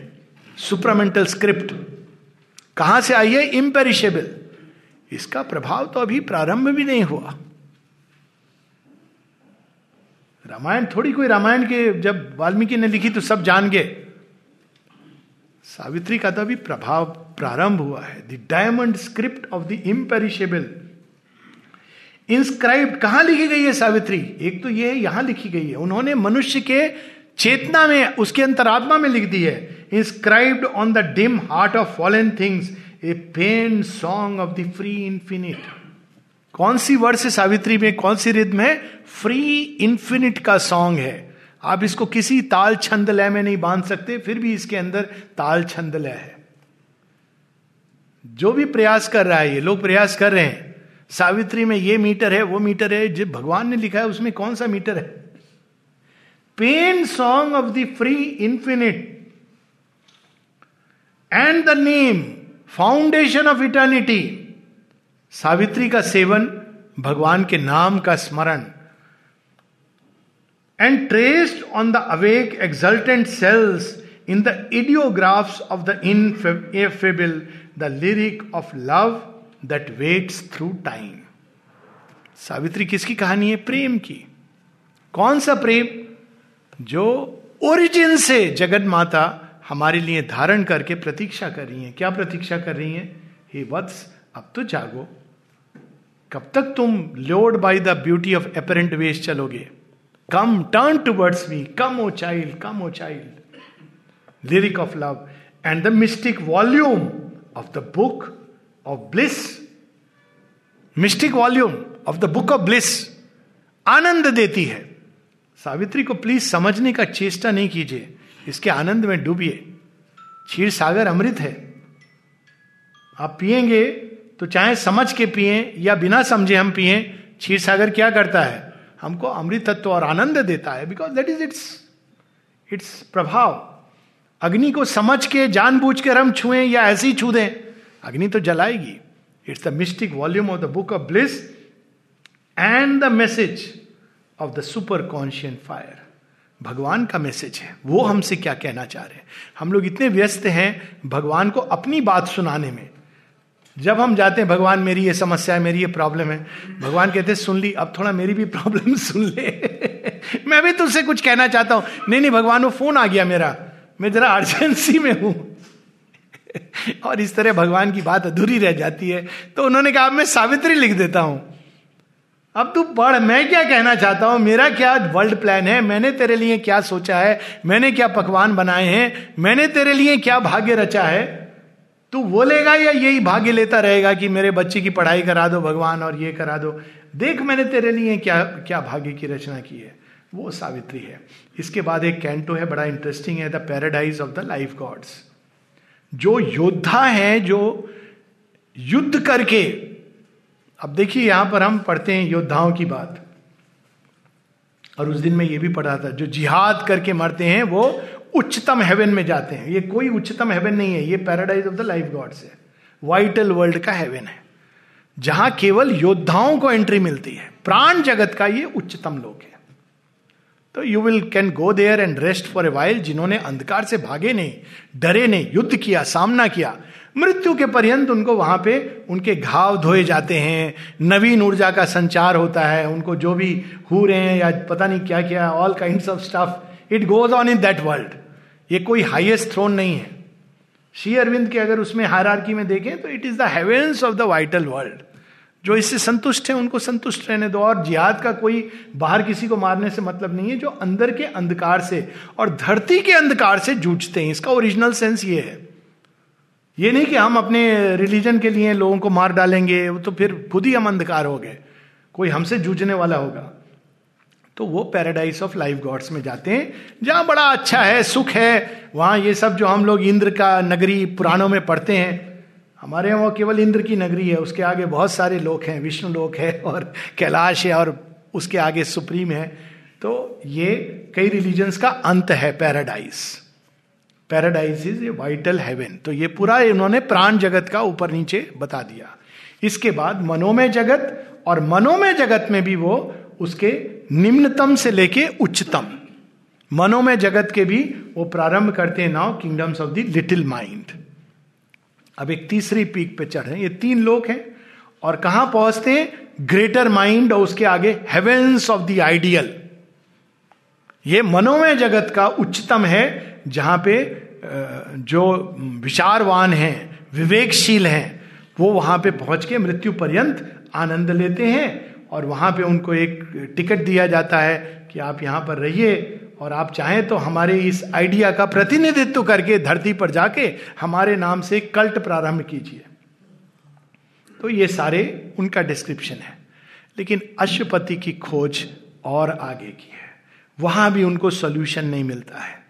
सुपरामेंटल स्क्रिप्ट कहाँ से आई है? इम्पेरिशेबल इसका प्रभाव तो अभी प्रारंभ भी नहीं हुआ। रामायण, थोड़ी कोई रामायण के, जब वाल्मीकि ने लिखी तो सब जान गए। सावित्री का तो अभी प्रभाव प्रारंभ हुआ है। The diamond script of the imperishable inscribe कहाँ लिखी गई है सावित्री? एक तो ये यहाँ लिखी गई है। उन्होंने मनुष्य के चेतना में, उसके अंतरात्मा में लिख दी है। Inscribed on the dim heart of fallen things a pain song of the free infinite. कौन सी वर्ड से सावित्री में? कौन सी रिद्म है? फ्री इंफिनिट का सॉन्ग है। आप इसको किसी ताल छंद लय में नहीं बाँध सकते, फिर भी इसके अंदर ताल छंद लय है। जो भी प्रयास कर रहा है, ये लोग प्रयास कर रहे हैं। सावित्री में ये मीटर है, वो मीटर है जो भगवान ने लिखा है, उसमें कौन सा मीटर है? Pain song of the free infinite and the name foundation of eternity Savitri का सेवन भगवान के नाम का स्मरण and traced on the awake exultant cells in the ideographs of the ineffable the lyric of love that waits through time Savitri किसकी कहानी है प्रेम की कौन सा प्रेम जो ओरिजिन से जगत माता हमारे लिए धारण करके प्रतीक्षा कर रही हैं। क्या प्रतीक्षा कर रही हैं? हे वत्स, अब तो जागो। कब तक तुम lured by the beauty of apparent waste चलोगे? Come turn towards me come O child come O child lyric of love and the mystic volume of the book of bliss mystic volume of the book of bliss आनंद देती है सावित्री को प्लीज़ समझने का चेष्टा नहीं कीजिए। इसके आनंद में डूबिए। क्षीर सागर अमृत है। आप पिएँगे तो चाहे समझ के पिए या बिना समझे हम पिए क्षीर सागर क्या करता है? हमको अमृत तत्व और आनंद देता है। Because that is its its प्रभाव। अग्नि को समझ के, जानबूझकर हम छुएँ या ऐसे ही छू दें, अग्नि तो जलाएगी। It's the mystic volume of the book of bliss and the message of the super conscient fire भगवान का मैसेज है। वो हमसे क्या कहना चाह रहे हैं? हम लोग इतने व्यस्त हैं भगवान को अपनी बात सुनाने में। जब हम जाते हैं, भगवान मेरी ये समस्या है, मेरी ये प्रॉब्लम है। भगवान कहते हैं, सुन ली, अब थोड़ा मेरी भी प्रॉब्लम सुन ले। मैं भी तुझसे कुछ कहना चाहता हूँ। नहीं नहीं, भगवान, वो फ़ोन आ गया मेरा। मैं जरा अर्जेंसी में हूँ। और इस तरह भगवान की बात अधूरी रह जाती है। तो उन्होंने कहा मैं सावित्री लिख देता हूँ। अब तू पढ़, मैं क्या कहना चाहता हूँ? मेरा क्या वर्ल्ड प्लान है? मैंने तेरे लिए क्या सोचा है? मैंने क्या पकवान बनाए हैं? मैंने तेरे लिए क्या भाग्य रचा है? तू बोलेगा या यही भाग्य लेता रहेगा कि मेरे बच्चे की पढ़ाई करा दो, भगवान और ये करा दो? देख, मैंने तेरे लिए क्या क्या भाग्य की रचना की है? वो सावित्री है। इसके बाद एक कैंटो है, बड़ा इंटरेस्टिंग है the paradise of the life gods जो योद्धा है, जो युद्ध करके अब देखिए, यहाँ पर हम पढ़ते हैं योद्धाओं की बात। और उस दिन में ये भी पढ़ा था, जो जिहाद करके मरते हैं, वो उच्चतम हेवन में जाते हैं। ये कोई उच्चतम हेवन नहीं है, ये paradise of the life gods है। वाइटल वर्ल्ड का हेवन है, जहाँ केवल योद्धाओं को एंट्री मिलती है। प्राण जगत का ये उच्चतम लोक है। तो you will can go there and rest for a while जिन्होंने अंधकार से भागे नहीं, डरे नहीं, युद्ध किया, सामना किया। मृत्यु के पर्यंत उनको वहाँ पे उनके घाव धोए जाते हैं, नवीन ऊर्जा का संचार होता है, उनको जो भी हो रहे हैं या पता नहीं क्या क्या all kind of stuff it goes on in that world ये कोई हाइएस्ट थ्रोन नहीं है। श्री अरविंद के अगर उसमें हायरार्की में देखें तो it is the heavens of the vital world जो इससे संतुष्ट है, उनको संतुष्ट रहने दो। और जिहाद का कोई बाहर किसी को मारने से मतलब नहीं है, जो अंदर के अंधकार से और धरती के अंधकार से जूझते हैं। इसका ओरिजिनल सेंस ये है। ये नहीं कि हम अपने रिलीजन के लिए लोगों को मार डालेंगे वो तो फिर खुद ही हम अंधकार हो गए। कोई हमसे जूझने वाला होगा। तो वो पैराडाइज ऑफ़ लाइफ गॉड्स में जाते हैं, जहाँ बड़ा अच्छा है, सुख है। वहाँ ये सब जो हम लोग इंद्र का नगरी पुराणों में पढ़ते हैं, हमारे यहाँ वो केवल इंद्र की नगरी है, उसके आगे बहुत सारे लोक हैं, विष्णु लोक है और कैलाश है और उसके आगे सुप्रीम है। तो ये कई रिलीजन्स का अंत है paradise paradise is a vital heaven तो ये पूरा इन्होंने प्राण जगत का ऊपर नीचे बता दिया। इसके बाद मनोमय जगत और मनोमय जगत में भी वो उसके निम्नतम से लेके उच्चतम। मनोमय जगत के भी वो प्रारंभ करते हैं now kingdoms of the little mind अब एक तीसरी पीक पे चढ़ रहे ये तीन लोग हैं और कहाँ पहुँचते हैं? ग्रेटर माइंड और उसके आगे हेवेंस ऑफ़ द आइडियल ये मनोमय जगत का उच्चतम है जहाँ पे जो विचारवान हैं, विवेकशील हैं, वो वहाँ पे पहुँच के मृत्यु पर्यंत आनंद लेते हैं और वहाँ पे उनको एक टिकट दिया जाता है कि आप यहाँ पर रहिए और आप चाहें तो हमारे इस आइडिया का प्रतिनिधित्व करके धरती पर जाके हमारे नाम से कल्ट प्रारंभ कीजिए। तो ये सारे उनका डिस्क्रिप्शन है। लेकिन अश्वपति की खोज और आगे की है। वहाँ भी उनको सोल्यूशन नहीं मिलता है।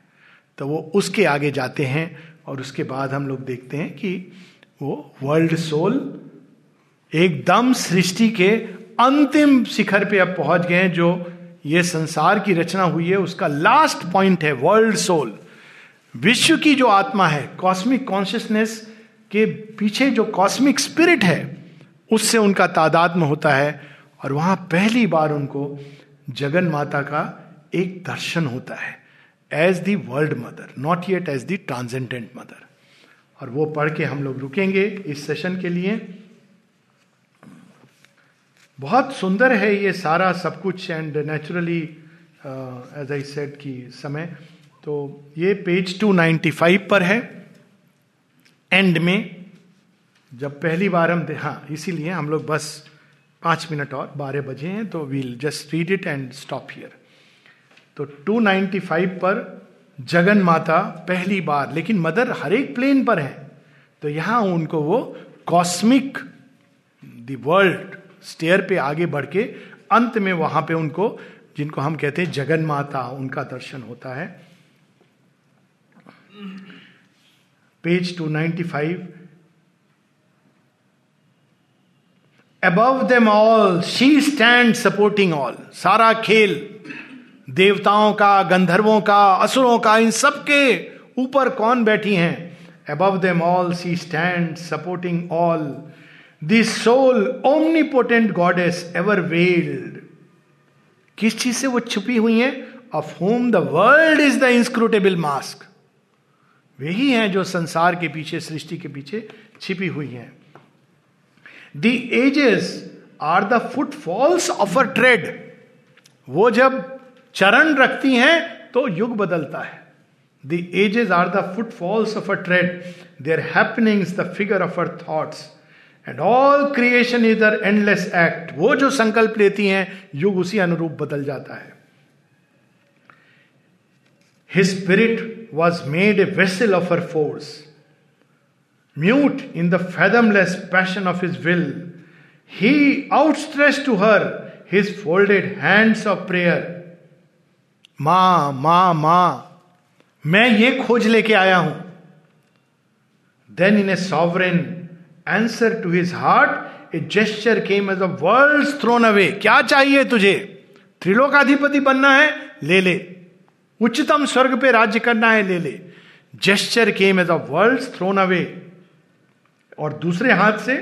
तो वो उसके आगे जाते हैं और उसके बाद हम लोग देखते हैं कि वो वर्ल्ड सोल एकदम सृष्टि के अंतिम शिखर पे अब पहुँच गए हैं, जो ये संसार की रचना हुई है, उसका लास्ट पॉइंट है वर्ल्ड सोल विश्व की जो आत्मा है कॉस्मिक कॉन्शियसनेस के पीछे जो कॉस्मिक स्पिरिट है, उससे उनका तादात्म होता है और वहाँ पहली बार उनको जगन माता का एक दर्शन होता है। As the world mother not yet as the transcendent mother और वो पढ़ के हम लोग रुकेंगे इस सेशन के लिए। बहुत सुंदर है ये सारा सब कुछ and naturally as I said की समय। तो ये पेज 295 पर है। एंड में जब पहली बार हम हाँ इसीलिए हम लोग बस पाँच मिनट और बारह बजे हैं तो we'll just read it and stop here तो 295 पर जगन माता पहली बार, लेकिन मदर हर एक प्लेन पर है। तो यहाँ उनको वो कॉस्मिक वर्ल्ड स्टेयर पे आगे बढ़ के अंत में वहाँ पे उनको, जिनको हम कहते हैं जगन माता, उनका दर्शन होता है। Page 295 above them all she stand supporting all सारा खेल। देवताओं का, गंधर्वों का, असुरों का, इन सब के ऊपर कौन बैठी हैं? Above them all she stand supporting all this soul omnipotent goddess ever veiled किस चीज़ से वो छुपी हुई हैं? Of whom the world is the inscrutable mask वही हैं जो संसार के पीछे, सृष्टि के पीछे छिपी हुई हैं। The ages are the footfalls of a tread वो जब चरण रखती हैं तो युग बदलता है। The ages are the footfalls of a tread their happenings the figure of her thoughts and all creation is her endless act वो जो संकल्प लेती हैं, युग उसी अनुरूप बदल जाता है। His spirit was made a vessel of her force mute in the fathomless passion of his will he outstretch to her his folded hands of prayer माँ माँ माँ, मैं ये खोज लेके आया हूँ। Then in a sovereign answer to his heart a gesture came as a world thrown away क्या चाहिए तुझे? त्रिलोकाधिपति बनना है, ले ले। उच्चतम स्वर्ग पे राज्य करना है, ले ले। Gesture came as a world thrown away और दूसरे हाथ से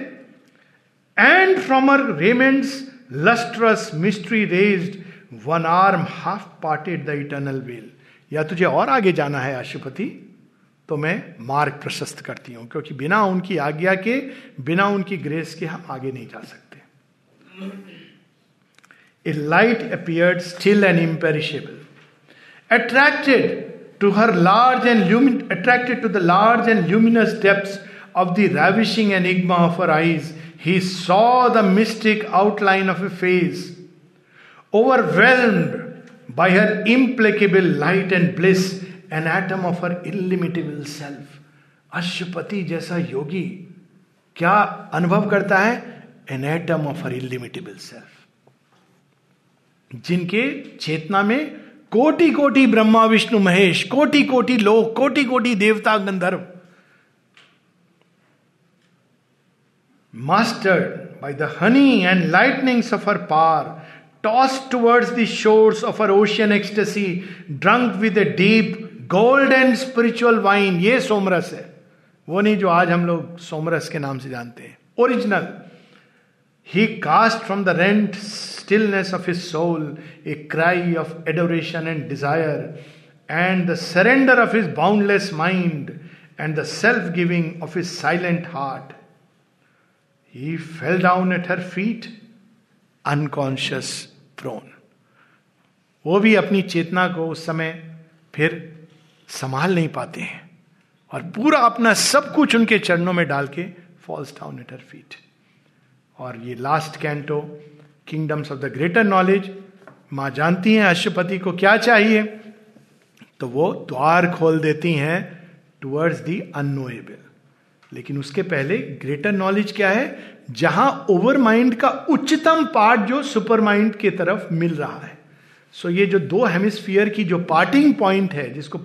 and from her raiments lustrous mystery raised one arm half parted the eternal veil या तुझे और आगे जाना है अशुपति तो मैं मार्ग प्रशस्त करती हूँ, क्योंकि बिना उनकी आज्ञा के, बिना उनकी ग्रेस के हम आगे नहीं जा सकते। A light appeared still and imperishable attracted to her large and attracted to the large and luminous depths of the ravishing and enigma of her eyes he saw the mystic outline of a face overwhelmed by her implacable light and bliss, an atom of her illimitable self. Ashwapati जैसा योगी क्या अनुभव करता है an atom of her illimitable self जिनके चेतना में कोटि कोटि ब्रह्मा विष्णु महेश कोटि कोटि लोक कोटि कोटि देवता गंधर्व mastered by the honey and lightnings of her power, tossed towards the shores of our ocean ecstasy, drunk with a deep gold and spiritual wine ये सोमरस है वो नहीं जो आज हम लोग सोमरस के नाम से जानते हैं original he cast from the rent stillness of his soul a cry of adoration and desire and the surrender of his boundless mind and the self giving of his silent heart he fell down at her feet unconscious prone वो भी अपनी चेतना को उस समय फिर संभाल नहीं पाते हैं और पूरा अपना सब कुछ उनके चरणों में डाल के falls down at her feet और ये last canto kingdoms of the greater knowledge माँ जानती हैं अशुपति को क्या चाहिए? तो वो द्वार खोल देती हैं टुवर्ड्स दी अनोएबल लेकिन उसके पहले ग्रेटर नॉलेज क्या है? जहाँ ओवर माइंड का उच्चतम पार्ट जो सुपर माइंड की तरफ़ मिल रहा है। सो ये जो दो हेमिस्फीयर की जो पार्टिंग पॉइंट है, जिसको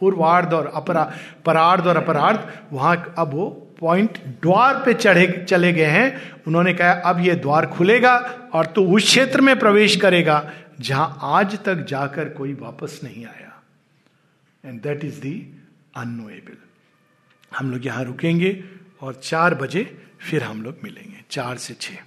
पूर्वार्ध और अपरा, परार्ध और अपरार्ध, वहाँ अब वो पॉइंट द्वार पे चढ़े, चले गए हैं। उन्होंने कहा, अब ये द्वार खुलेगा और तू उस क्षेत्र में प्रवेश करेगा, जहाँ आज तक जाकर कोई वापस नहीं आया. And that is the unknowable हम लोग यहाँ रुकेंगे और चार बजे फिर हम लोग मिलेंगे चार से छह।